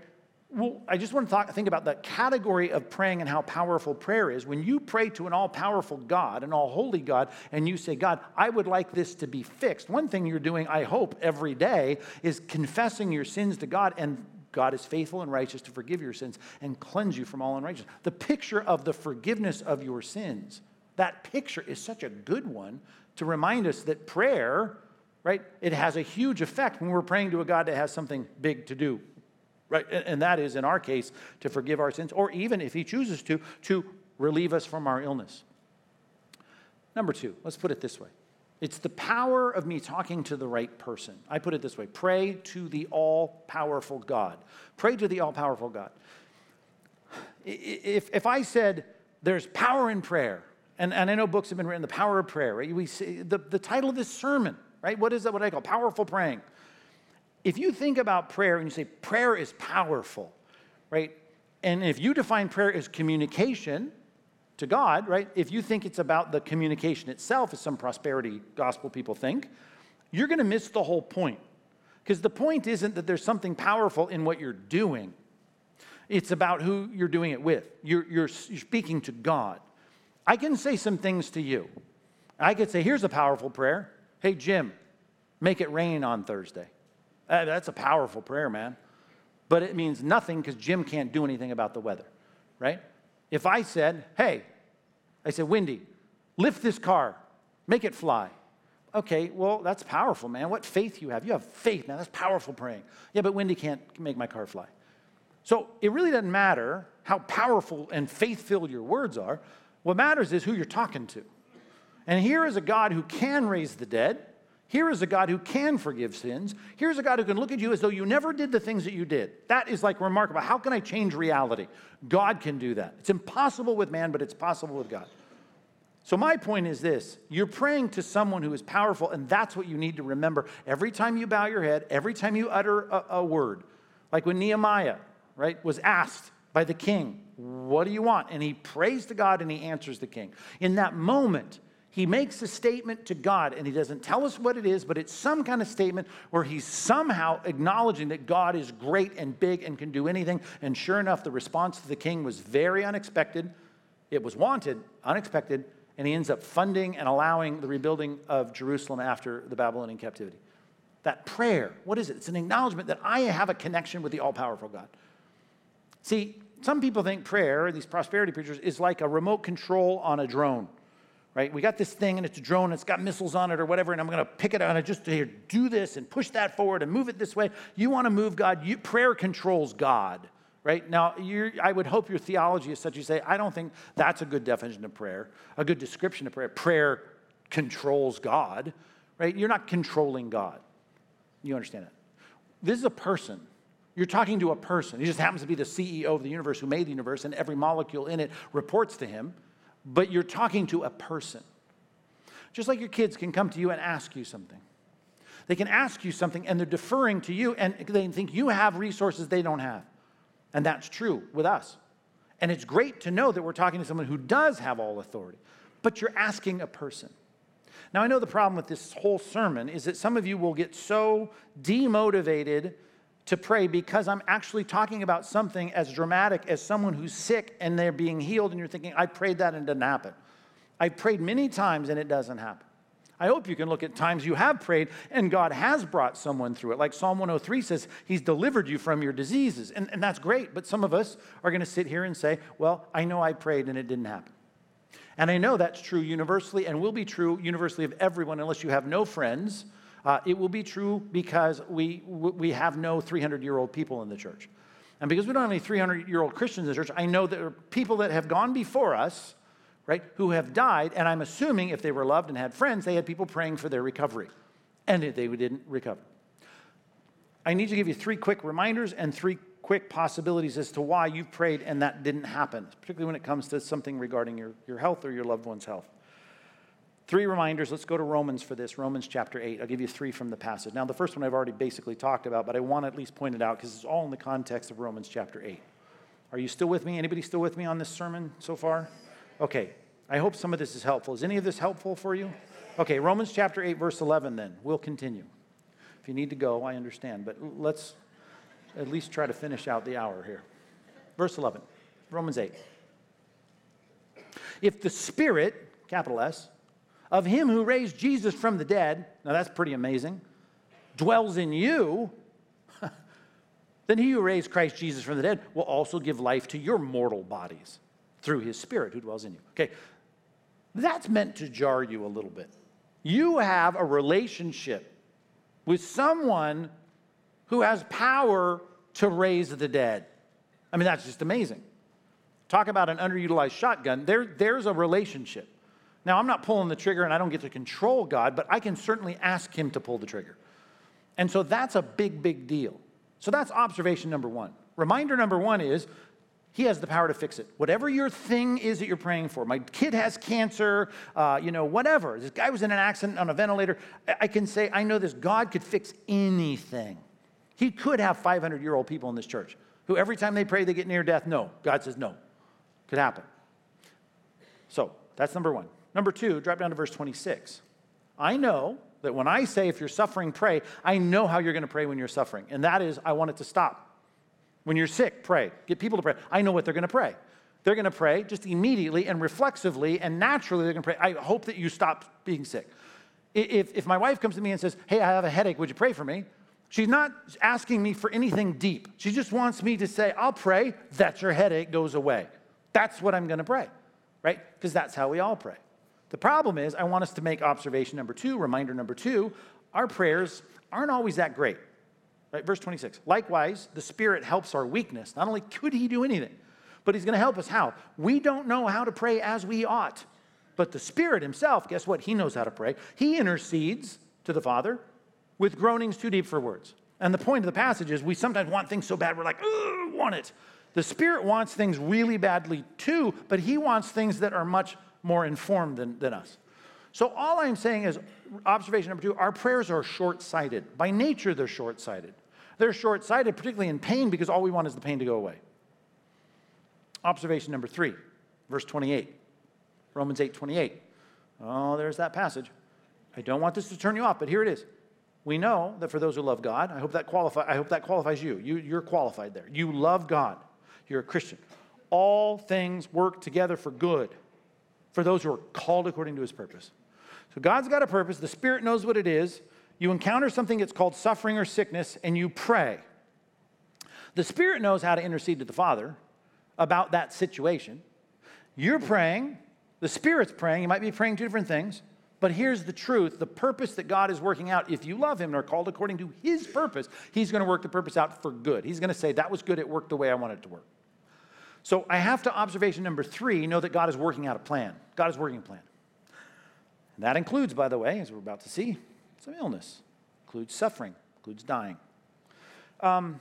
Speaker 1: well, I just want to talk, think about the category of praying and how powerful prayer is. When you pray to an all powerful God, an all holy God, and you say, God, I would like this to be fixed, one thing you're doing, I hope, every day is confessing your sins to God, and God is faithful and righteous to forgive your sins and cleanse you from all unrighteousness. The picture of the forgiveness of your sins, that picture is such a good one to remind us that prayer, right, it has a huge effect when we're praying to a God that has something big to do right? And that is, in our case, to forgive our sins, or even if He chooses to, to relieve us from our illness. Number two, let's put it this way it's the power of me talking to the right person. I put it this way pray to the all powerful God. Pray to the all powerful God. If, if I said there's power in prayer, and, and I know books have been written, The Power of Prayer, right? We see the, the title of this sermon, right? What is that? What I call powerful praying if you think about prayer and you say prayer is powerful, right? And if you define prayer as communication to God, right? If you think it's about the communication itself, as some prosperity gospel people think, you're going to miss the whole point. Because the point isn't that there's something powerful in what you're doing, it's about who you're doing it with. You're, you're, you're speaking to God. I can say some things to you. I could say, here's a powerful prayer. Hey, Jim, make it rain on Thursday. Uh, that's a powerful prayer, man. But it means nothing because Jim can't do anything about the weather, right? If I said, hey, I said, Wendy, lift this car, make it fly. Okay, well, that's powerful, man. What faith you have. You have faith, man. That's powerful praying. Yeah, but Wendy can't make my car fly. So it really doesn't matter how powerful and faith filled your words are. What matters is who you're talking to. And here is a God who can raise the dead, here is a God who can forgive sins. Here's a God who can look at you as though you never did the things that you did. That is like remarkable. How can I change reality? God can do that. It's impossible with man, but it's possible with God. So, my point is this you're praying to someone who is powerful, and that's what you need to remember every time you bow your head, every time you utter a, a word. Like when Nehemiah, right, was asked by the king, What do you want? And he prays to God and he answers the king. In that moment, he makes a statement to God and he doesn't tell us what it is, but it's some kind of statement where he's somehow acknowledging that God is great and big and can do anything. And sure enough, the response to the king was very unexpected. It was wanted, unexpected, and he ends up funding and allowing the rebuilding of Jerusalem after the Babylonian captivity. That prayer, what is it? It's an acknowledgement that I have a connection with the all powerful God. See, some people think prayer, these prosperity preachers, is like a remote control on a drone right? We got this thing and it's a drone, it's got missiles on it or whatever, and I'm gonna pick it up and I just here, do this and push that forward and move it this way. You wanna move God, you, prayer controls God, right? Now, I would hope your theology is such you say, I don't think that's a good definition of prayer, a good description of prayer. Prayer controls God, right? You're not controlling God. You understand it? This is a person. You're talking to a person. He just happens to be the CEO of the universe who made the universe, and every molecule in it reports to him but you're talking to a person. Just like your kids can come to you and ask you something. They can ask you something and they're deferring to you and they think you have resources they don't have. And that's true with us. And it's great to know that we're talking to someone who does have all authority, but you're asking a person. Now, I know the problem with this whole sermon is that some of you will get so demotivated to pray because I'm actually talking about something as dramatic as someone who's sick and they're being healed, and you're thinking, I prayed that and it didn't happen. I've prayed many times and it doesn't happen. I hope you can look at times you have prayed and God has brought someone through it. Like Psalm 103 says, He's delivered you from your diseases. And, and that's great. But some of us are going to sit here and say, Well, I know I prayed and it didn't happen. And I know that's true universally and will be true universally of everyone unless you have no friends. Uh, it will be true because we, we have no 300 year old people in the church. And because we don't have any 300 year old Christians in the church, I know there are people that have gone before us, right, who have died. And I'm assuming if they were loved and had friends, they had people praying for their recovery. And they didn't recover. I need to give you three quick reminders and three quick possibilities as to why you've prayed and that didn't happen, particularly when it comes to something regarding your, your health or your loved one's health. Three reminders. Let's go to Romans for this. Romans chapter 8. I'll give you three from the passage. Now, the first one I've already basically talked about, but I want to at least point it out because it's all in the context of Romans chapter 8. Are you still with me? Anybody still with me on this sermon so far? Okay. I hope some of this is helpful. Is any of this helpful for you? Okay, Romans chapter 8, verse 11, then. We'll continue. If you need to go, I understand, but let's at least try to finish out the hour here. Verse 11, Romans 8. If the Spirit, capital S, of him who raised Jesus from the dead, now that's pretty amazing, dwells in you, then he who raised Christ Jesus from the dead will also give life to your mortal bodies through his Spirit who dwells in you. Okay, that's meant to jar you a little bit. You have a relationship with someone who has power to raise the dead. I mean, that's just amazing. Talk about an underutilized shotgun. There, there's a relationship. Now, I'm not pulling the trigger and I don't get to control God, but I can certainly ask Him to pull the trigger. And so that's a big, big deal. So that's observation number one. Reminder number one is he has the power to fix it. Whatever your thing is that you're praying for, my kid has cancer, uh, you know, whatever. This guy was in an accident on a ventilator. I can say, I know this. God could fix anything. He could have 500 year old people in this church who every time they pray they get near death. No. God says no. Could happen. So that's number one. Number two, drop down to verse 26. I know that when I say if you're suffering, pray, I know how you're going to pray when you're suffering. And that is, I want it to stop. When you're sick, pray. Get people to pray. I know what they're going to pray. They're going to pray just immediately and reflexively and naturally they're going to pray. I hope that you stop being sick. If, if my wife comes to me and says, Hey, I have a headache, would you pray for me? She's not asking me for anything deep. She just wants me to say, I'll pray that your headache goes away. That's what I'm going to pray, right? Because that's how we all pray. The problem is, I want us to make observation number two, reminder number two, our prayers aren't always that great. Right, verse 26. Likewise, the Spirit helps our weakness. Not only could He do anything, but He's going to help us how? We don't know how to pray as we ought. But the Spirit Himself, guess what? He knows how to pray. He intercedes to the Father with groanings too deep for words. And the point of the passage is we sometimes want things so bad, we're like, want it. The Spirit wants things really badly too, but He wants things that are much more informed than, than us. So, all I'm saying is, observation number two, our prayers are short sighted. By nature, they're short sighted. They're short sighted, particularly in pain, because all we want is the pain to go away. Observation number three, verse 28, Romans 8 28. Oh, there's that passage. I don't want this to turn you off, but here it is. We know that for those who love God, I hope that, qualify, I hope that qualifies you. you. You're qualified there. You love God. You're a Christian. All things work together for good for those who are called according to his purpose. So God's got a purpose. The Spirit knows what it is you encounter something that's called suffering or sickness, and you pray. The Spirit knows how to intercede to the Father about that situation. You're praying, the Spirit's praying. You might be praying two different things, but here's the truth the purpose that God is working out, if you love Him and are called according to His purpose, He's going to work the purpose out for good. He's going to say, That was good, it worked the way I wanted it to work. So I have to, observation number three, know that God is working out a plan. God is working a plan. And that includes, by the way, as we're about to see, some illness, includes suffering, includes dying. Um,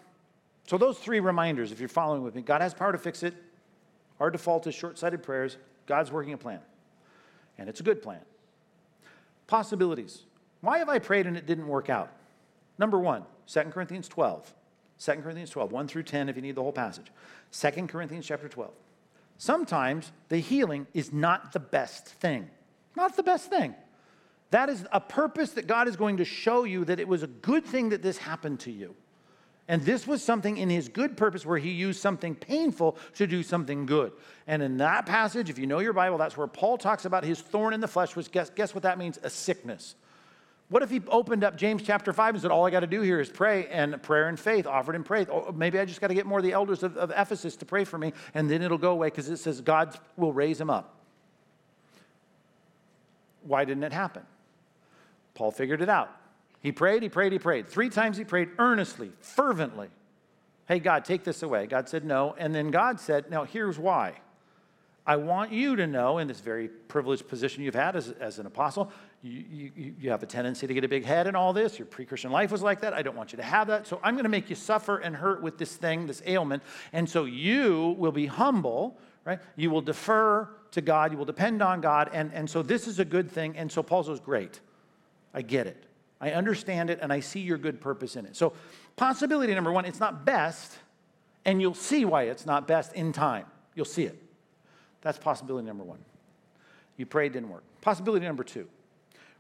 Speaker 1: so, those three reminders, if you're following with me, God has power to fix it. Our default is short sighted prayers. God's working a plan, and it's a good plan. Possibilities. Why have I prayed and it didn't work out? Number one, 2 Corinthians 12. 2 Corinthians 12, 1 through 10, if you need the whole passage. 2 Corinthians chapter 12. Sometimes the healing is not the best thing. Not the best thing. That is a purpose that God is going to show you that it was a good thing that this happened to you. And this was something in his good purpose where he used something painful to do something good. And in that passage, if you know your Bible, that's where Paul talks about his thorn in the flesh, which guess, guess what that means? A sickness. What if he opened up James chapter 5 and said, All I got to do here is pray and prayer and faith, offered in praise? Or oh, maybe I just got to get more of the elders of, of Ephesus to pray for me, and then it'll go away because it says God will raise him up. why didn't it happen? Paul figured it out. He prayed, he prayed, he prayed. Three times he prayed earnestly, fervently. Hey, God, take this away. God said no. And then God said, Now, here's why. I want you to know, in this very privileged position you've had as, as an apostle, you, you, you have a tendency to get a big head in all this. Your pre Christian life was like that. I don't want you to have that. So I'm going to make you suffer and hurt with this thing, this ailment. And so you will be humble, right? You will defer to God. You will depend on God. And, and so this is a good thing. And so Paul says, Great. I get it. I understand it. And I see your good purpose in it. So, possibility number one, it's not best. And you'll see why it's not best in time. You'll see it. That's possibility number one. You prayed, didn't work. Possibility number two,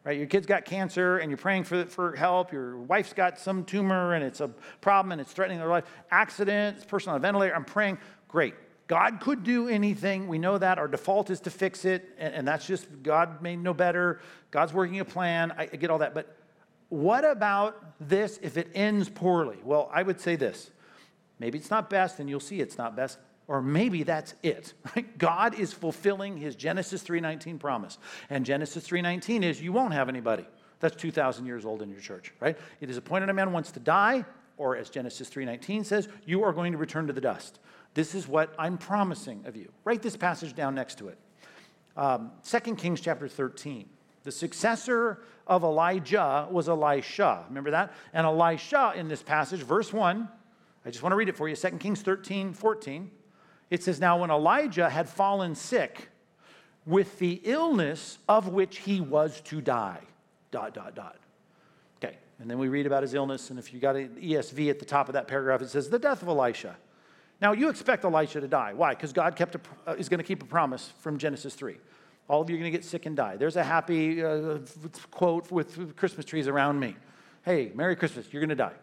Speaker 1: right? Your kid's got cancer and you're praying for, for help. Your wife's got some tumor and it's a problem and it's threatening their life. Accident, person on a ventilator. I'm praying. Great. God could do anything. We know that. Our default is to fix it. And, and that's just God made no better. God's working a plan. I, I get all that. But what about this if it ends poorly? Well, I would say this. Maybe it's not best, and you'll see it's not best or maybe that's it right? God is fulfilling his genesis 3.19 promise. And genesis 3.19 is you won't have anybody that's 2000 years old in your church right? It is appointed a man wants to die or as genesis 3.19 says you are going to return to the dust. This is what i'm promising of you. Write this passage down next to it. Um, 2 kings chapter 13 the successor of elijah was elisha. Remember that? And elisha in this passage verse 1 i just want to read it for you. 2 kings 13 14 it says, Now when Elijah had fallen sick with the illness of which he was to die, dot, dot, dot. Okay, and then we read about his illness, and if you got an ESV at the top of that paragraph, it says, The death of Elisha. Now you expect Elisha to die. Why? Because God kept a, uh, is going to keep a promise from Genesis 3. All of you are going to get sick and die. There's a happy uh, quote with Christmas trees around me. Hey, Merry Christmas, you're going to die.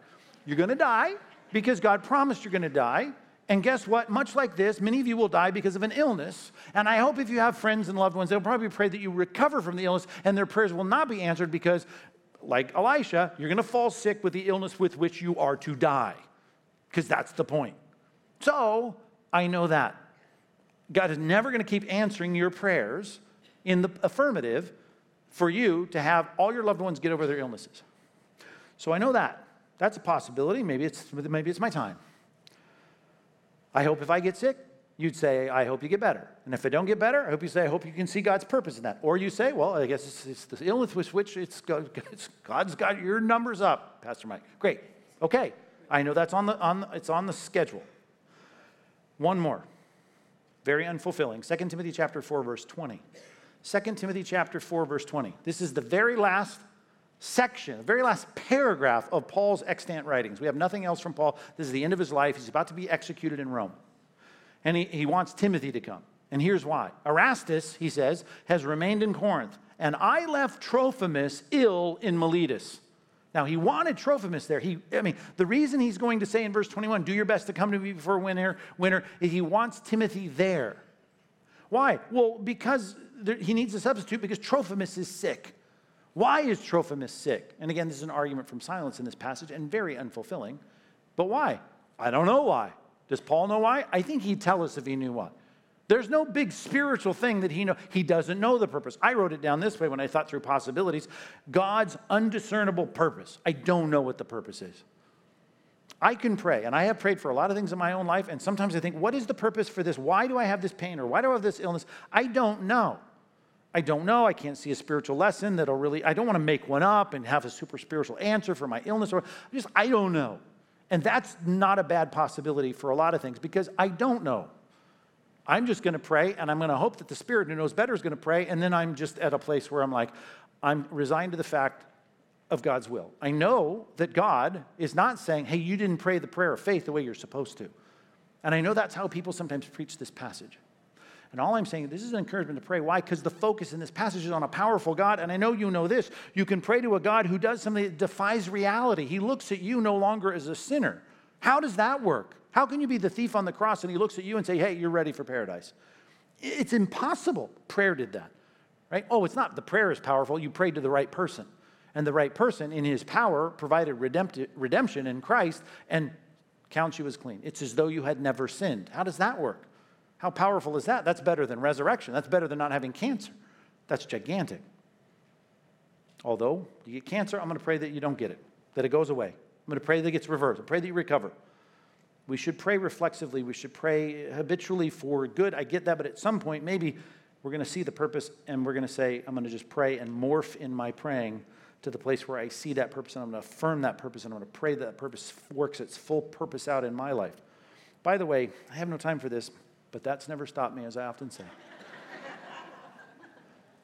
Speaker 1: You're going to die because God promised you're going to die. And guess what? Much like this, many of you will die because of an illness. And I hope if you have friends and loved ones, they'll probably pray that you recover from the illness and their prayers will not be answered because, like Elisha, you're going to fall sick with the illness with which you are to die. Because that's the point. So I know that. God is never going to keep answering your prayers in the affirmative for you to have all your loved ones get over their illnesses. So I know that. That's a possibility. Maybe it's, maybe it's my time. I hope if I get sick, you'd say, I hope you get better. And if I don't get better, I hope you say, I hope you can see God's purpose in that. Or you say, well, I guess it's, it's the illness with which it's, it's, God's got your numbers up, Pastor Mike. Great. Okay. I know that's on the, on the, it's on the schedule. One more. Very unfulfilling. 2 Timothy chapter 4, verse 20. 2 Timothy chapter 4, verse 20. This is the very last section, the very last paragraph of Paul's extant writings. We have nothing else from Paul. This is the end of his life. He's about to be executed in Rome. And he, he wants Timothy to come. And here's why Erastus, he says, has remained in Corinth, and I left Trophimus ill in Miletus. Now, he wanted Trophimus there. He, I mean, the reason he's going to say in verse 21, do your best to come to me before winter, winter is he wants Timothy there. Why? Well, because there, he needs a substitute because Trophimus is sick. Why is Trophimus sick? And again, this is an argument from silence in this passage and very unfulfilling. But why? I don't know why. Does Paul know why? I think he'd tell us if he knew why. There's no big spiritual thing that he know. He doesn't know the purpose. I wrote it down this way when I thought through possibilities. God's undiscernible purpose. I don't know what the purpose is. I can pray, and I have prayed for a lot of things in my own life, and sometimes I think, what is the purpose for this? Why do I have this pain or why do I have this illness? I don't know. I don't know. I can't see a spiritual lesson that'll really, I don't want to make one up and have a super spiritual answer for my illness or just, I don't know. And that's not a bad possibility for a lot of things because I don't know. I'm just going to pray and I'm going to hope that the Spirit who knows better is going to pray. And then I'm just at a place where I'm like, I'm resigned to the fact of God's will. I know that God is not saying, hey, you didn't pray the prayer of faith the way you're supposed to. And I know that's how people sometimes preach this passage. And all I'm saying, this is an encouragement to pray. Why? Because the focus in this passage is on a powerful God. And I know you know this. You can pray to a God who does something that defies reality. He looks at you no longer as a sinner. How does that work? How can you be the thief on the cross and he looks at you and say, hey, you're ready for paradise? It's impossible. Prayer did that, right? Oh, it's not. The prayer is powerful. You prayed to the right person. And the right person, in his power, provided redemption in Christ and counts you as clean. It's as though you had never sinned. How does that work? How powerful is that? That's better than resurrection. That's better than not having cancer. That's gigantic. Although you get cancer, I'm going to pray that you don't get it, that it goes away. I'm going to pray that it gets reversed. I pray that you recover. We should pray reflexively. We should pray habitually for good. I get that, but at some point, maybe we're going to see the purpose and we're going to say, I'm going to just pray and morph in my praying to the place where I see that purpose and I'm going to affirm that purpose and I'm going to pray that, that purpose works its full purpose out in my life. By the way, I have no time for this, but that's never stopped me, as I often say.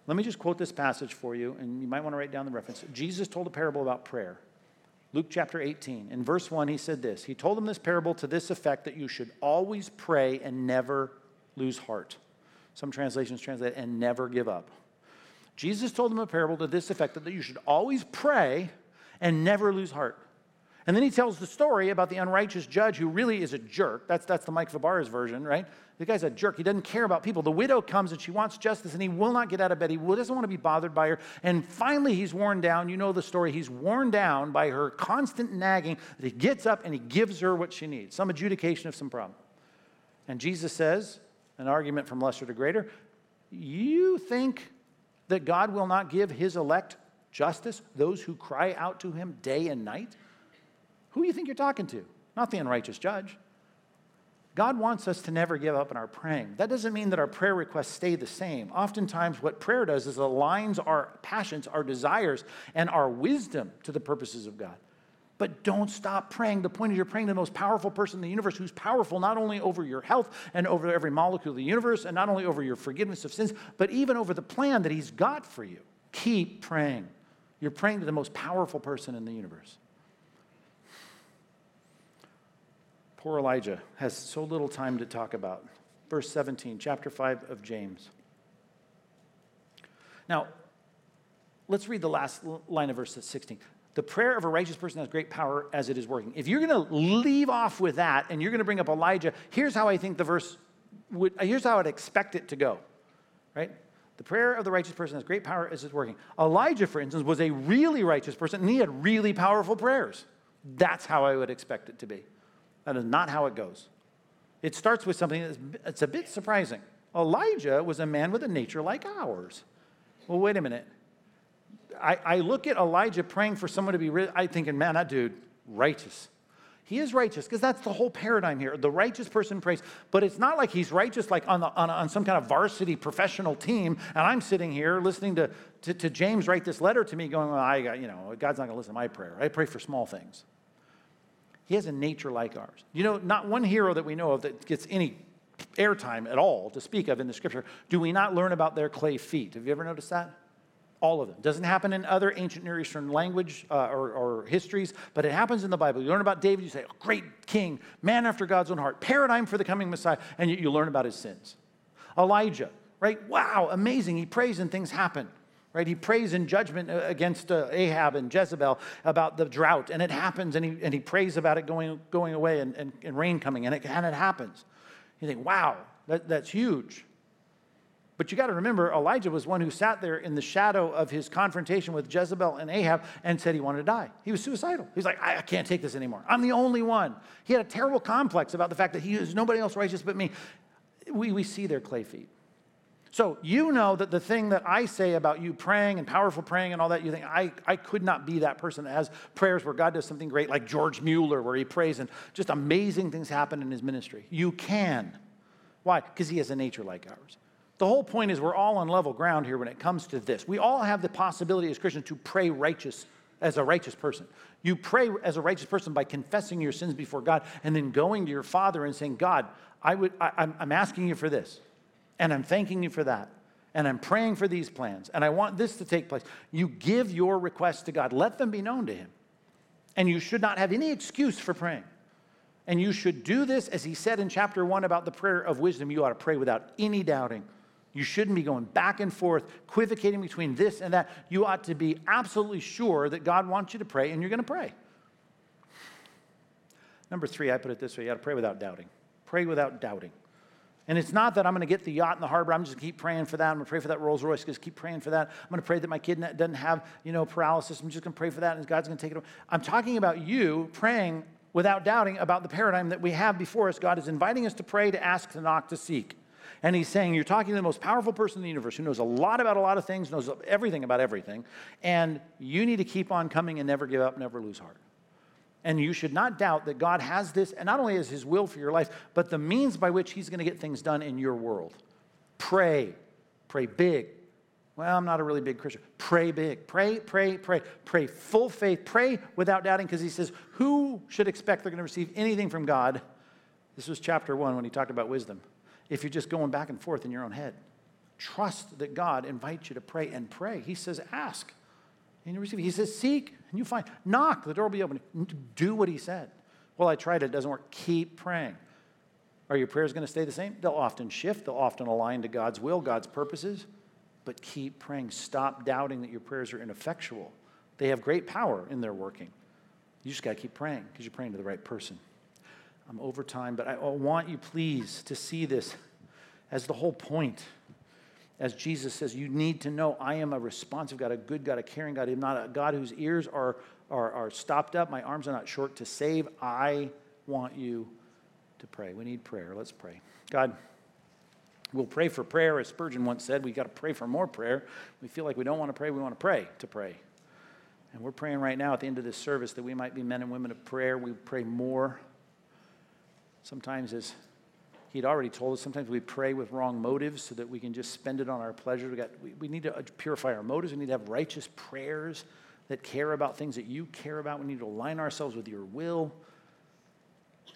Speaker 1: Let me just quote this passage for you, and you might want to write down the reference. Jesus told a parable about prayer. Luke chapter 18. In verse 1, he said this He told them this parable to this effect that you should always pray and never lose heart. Some translations translate, and never give up. Jesus told them a parable to this effect that you should always pray and never lose heart. And then he tells the story about the unrighteous judge who really is a jerk. That's, that's the Mike Fabarez version, right? The guy's a jerk. He doesn't care about people. The widow comes and she wants justice, and he will not get out of bed. He doesn't want to be bothered by her. And finally, he's worn down. You know the story. He's worn down by her constant nagging that he gets up and he gives her what she needs some adjudication of some problem. And Jesus says, an argument from lesser to greater, you think that God will not give his elect justice, those who cry out to him day and night? Who do you think you're talking to? Not the unrighteous judge. God wants us to never give up in our praying. That doesn't mean that our prayer requests stay the same. Oftentimes, what prayer does is aligns our passions, our desires, and our wisdom to the purposes of God. But don't stop praying. The point is, you're praying to the most powerful person in the universe who's powerful not only over your health and over every molecule of the universe, and not only over your forgiveness of sins, but even over the plan that He's got for you. Keep praying. You're praying to the most powerful person in the universe. Poor Elijah has so little time to talk about. Verse 17, chapter 5 of James. Now, let's read the last line of verse 16. The prayer of a righteous person has great power as it is working. If you're going to leave off with that and you're going to bring up Elijah, here's how I think the verse would, uh, here's how I'd expect it to go, right? The prayer of the righteous person has great power as it's working. Elijah, for instance, was a really righteous person and he had really powerful prayers. That's how I would expect it to be. That is not how it goes. It starts with something that's it's a bit surprising. Elijah was a man with a nature like ours. Well, wait a minute. I, I look at Elijah praying for someone to be, I thinking, man, that dude, righteous. He is righteous because that's the whole paradigm here. The righteous person prays, but it's not like he's righteous like on, the, on, on, some kind of varsity professional team. And I'm sitting here listening to, to, to James write this letter to me, going, well, I got, you know, God's not going to listen to my prayer. I pray for small things. He has a nature like ours. You know, not one hero that we know of that gets any airtime at all to speak of in the scripture do we not learn about their clay feet. Have you ever noticed that? All of them. Doesn't happen in other ancient Near Eastern language uh, or, or, histories, but it happens in the Bible. You learn about David, you say, oh, great king, man after God's own heart, paradigm for the coming Messiah, and you, you learn about his sins. Elijah, right? Wow, amazing. He prays and things happen right? He prays in judgment uh, against uh, Ahab and Jezebel about the drought, and it happens, and he, and he prays about it going, going away and, and, and rain coming, and it, and it happens. You think, wow, that, that's huge. But you got to remember, Elijah was one who sat there in the shadow of his confrontation with Jezebel and Ahab and said he wanted to die. He was suicidal. He's like, I, I can't take this anymore. I'm the only one. He had a terrible complex about the fact that he is nobody else righteous but me. We, we see their clay feet. So you know that the thing that I say about you praying and powerful praying and all that, you think, I, I could not be that person that has prayers where God does something great, like George Mueller, where he prays and just amazing things happen in his ministry. You can. Why? Because he has a nature like ours. The whole point is we're all on level ground here when it comes to this. We all have the possibility as Christians to pray righteous as a righteous person. You pray as a righteous person by confessing your sins before God and then going to your Father and saying, God, I would, I, I'm asking you for this. And I'm thanking you for that. And I'm praying for these plans. And I want this to take place. You give your requests to God, let them be known to Him. And you should not have any excuse for praying. And you should do this, as he said in chapter one about the prayer of wisdom. You ought to pray without any doubting. You shouldn't be going back and forth, equivocating between this and that. You ought to be absolutely sure that God wants you to pray, and you're going to pray. Number three, I put it this way you ought to pray without doubting. Pray without doubting. And it's not that I'm going to get the yacht in the harbor. I'm just going to keep praying for that. I'm going to pray for that Rolls Royce. Just keep praying for that. I'm going to pray that my kid doesn't have, you know, paralysis. I'm just going to pray for that, and God's going to take it away. I'm talking about you praying without doubting about the paradigm that we have before us. God is inviting us to pray, to ask, to knock, to seek. And he's saying, You're talking to the most powerful person in the universe who knows a lot about a lot of things, knows everything about everything. And you need to keep on coming and never give up, never lose heart. And you should not doubt that God has this, and not only is his will for your life, but the means by which he's going to get things done in your world. Pray. Pray big. Well, I'm not a really big Christian. Pray big. Pray, pray, pray. Pray full faith. Pray without doubting because he says, Who should expect they're going to receive anything from God? This was chapter one when he talked about wisdom. If you're just going back and forth in your own head, trust that God invites you to pray and pray. He says, Ask and you receive. He says, Seek and you find. Knock, the door will be open. Do what he said. Well, I tried it, it doesn't work. Keep praying. Are your prayers going to stay the same? They'll often shift, they'll often align to God's will, God's purposes but keep praying. Stop doubting that your prayers are ineffectual. They have great power in their working. You just got to keep praying because you're praying to the right person. I'm over time, but I want you, please, to see this as the whole point. As Jesus says, you need to know I am a responsive God, a good God, a caring God. I'm not a God whose ears are, are, are stopped up, my arms are not short to save. I want you to pray. We need prayer. Let's pray. God, We'll pray for prayer, as Spurgeon once said. We've got to pray for more prayer. We feel like we don't want to pray, we want to pray to pray. And we're praying right now at the end of this service that we might be men and women of prayer. We pray more. Sometimes, as he'd already told us, sometimes we pray with wrong motives so that we can just spend it on our pleasure. We, got, we, we need to uh, purify our motives. We need to have righteous prayers that care about things that you care about. We need to align ourselves with your will.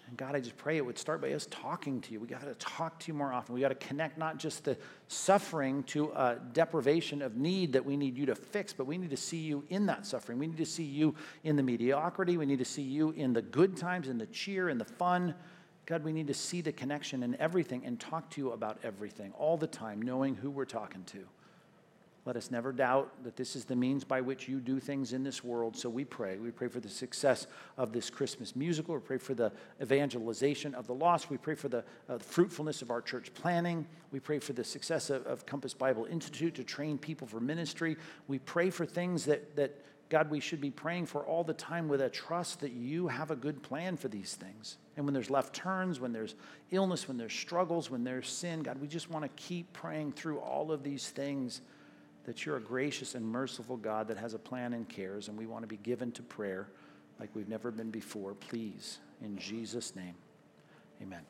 Speaker 1: And God, I just pray it would start by us talking to you. We got to talk to you more often. We got to connect not just the suffering to a deprivation of need that we need you to fix, but we need to see you in that suffering. We need to see you in the mediocrity. We need to see you in the good times, in the cheer, in the fun. God, we need to see the connection in everything and talk to you about everything all the time, knowing who we're talking to. Let us never doubt that this is the means by which you do things in this world. So we pray. We pray for the success of this Christmas musical. We pray for the evangelization of the lost. We pray for the uh, fruitfulness of our church planting. We pray for the success of, of Compass Bible Institute to train people for ministry. We pray for things that, that, God, we should be praying for all the time with a trust that you have a good plan for these things. And when there's left turns, when there's illness, when there's struggles, when there's sin, God, we just want to keep praying through all of these things that you're a gracious and merciful God that has a plan and cares, and we want to be given to prayer like we've never been before. Please, in Jesus' name, amen.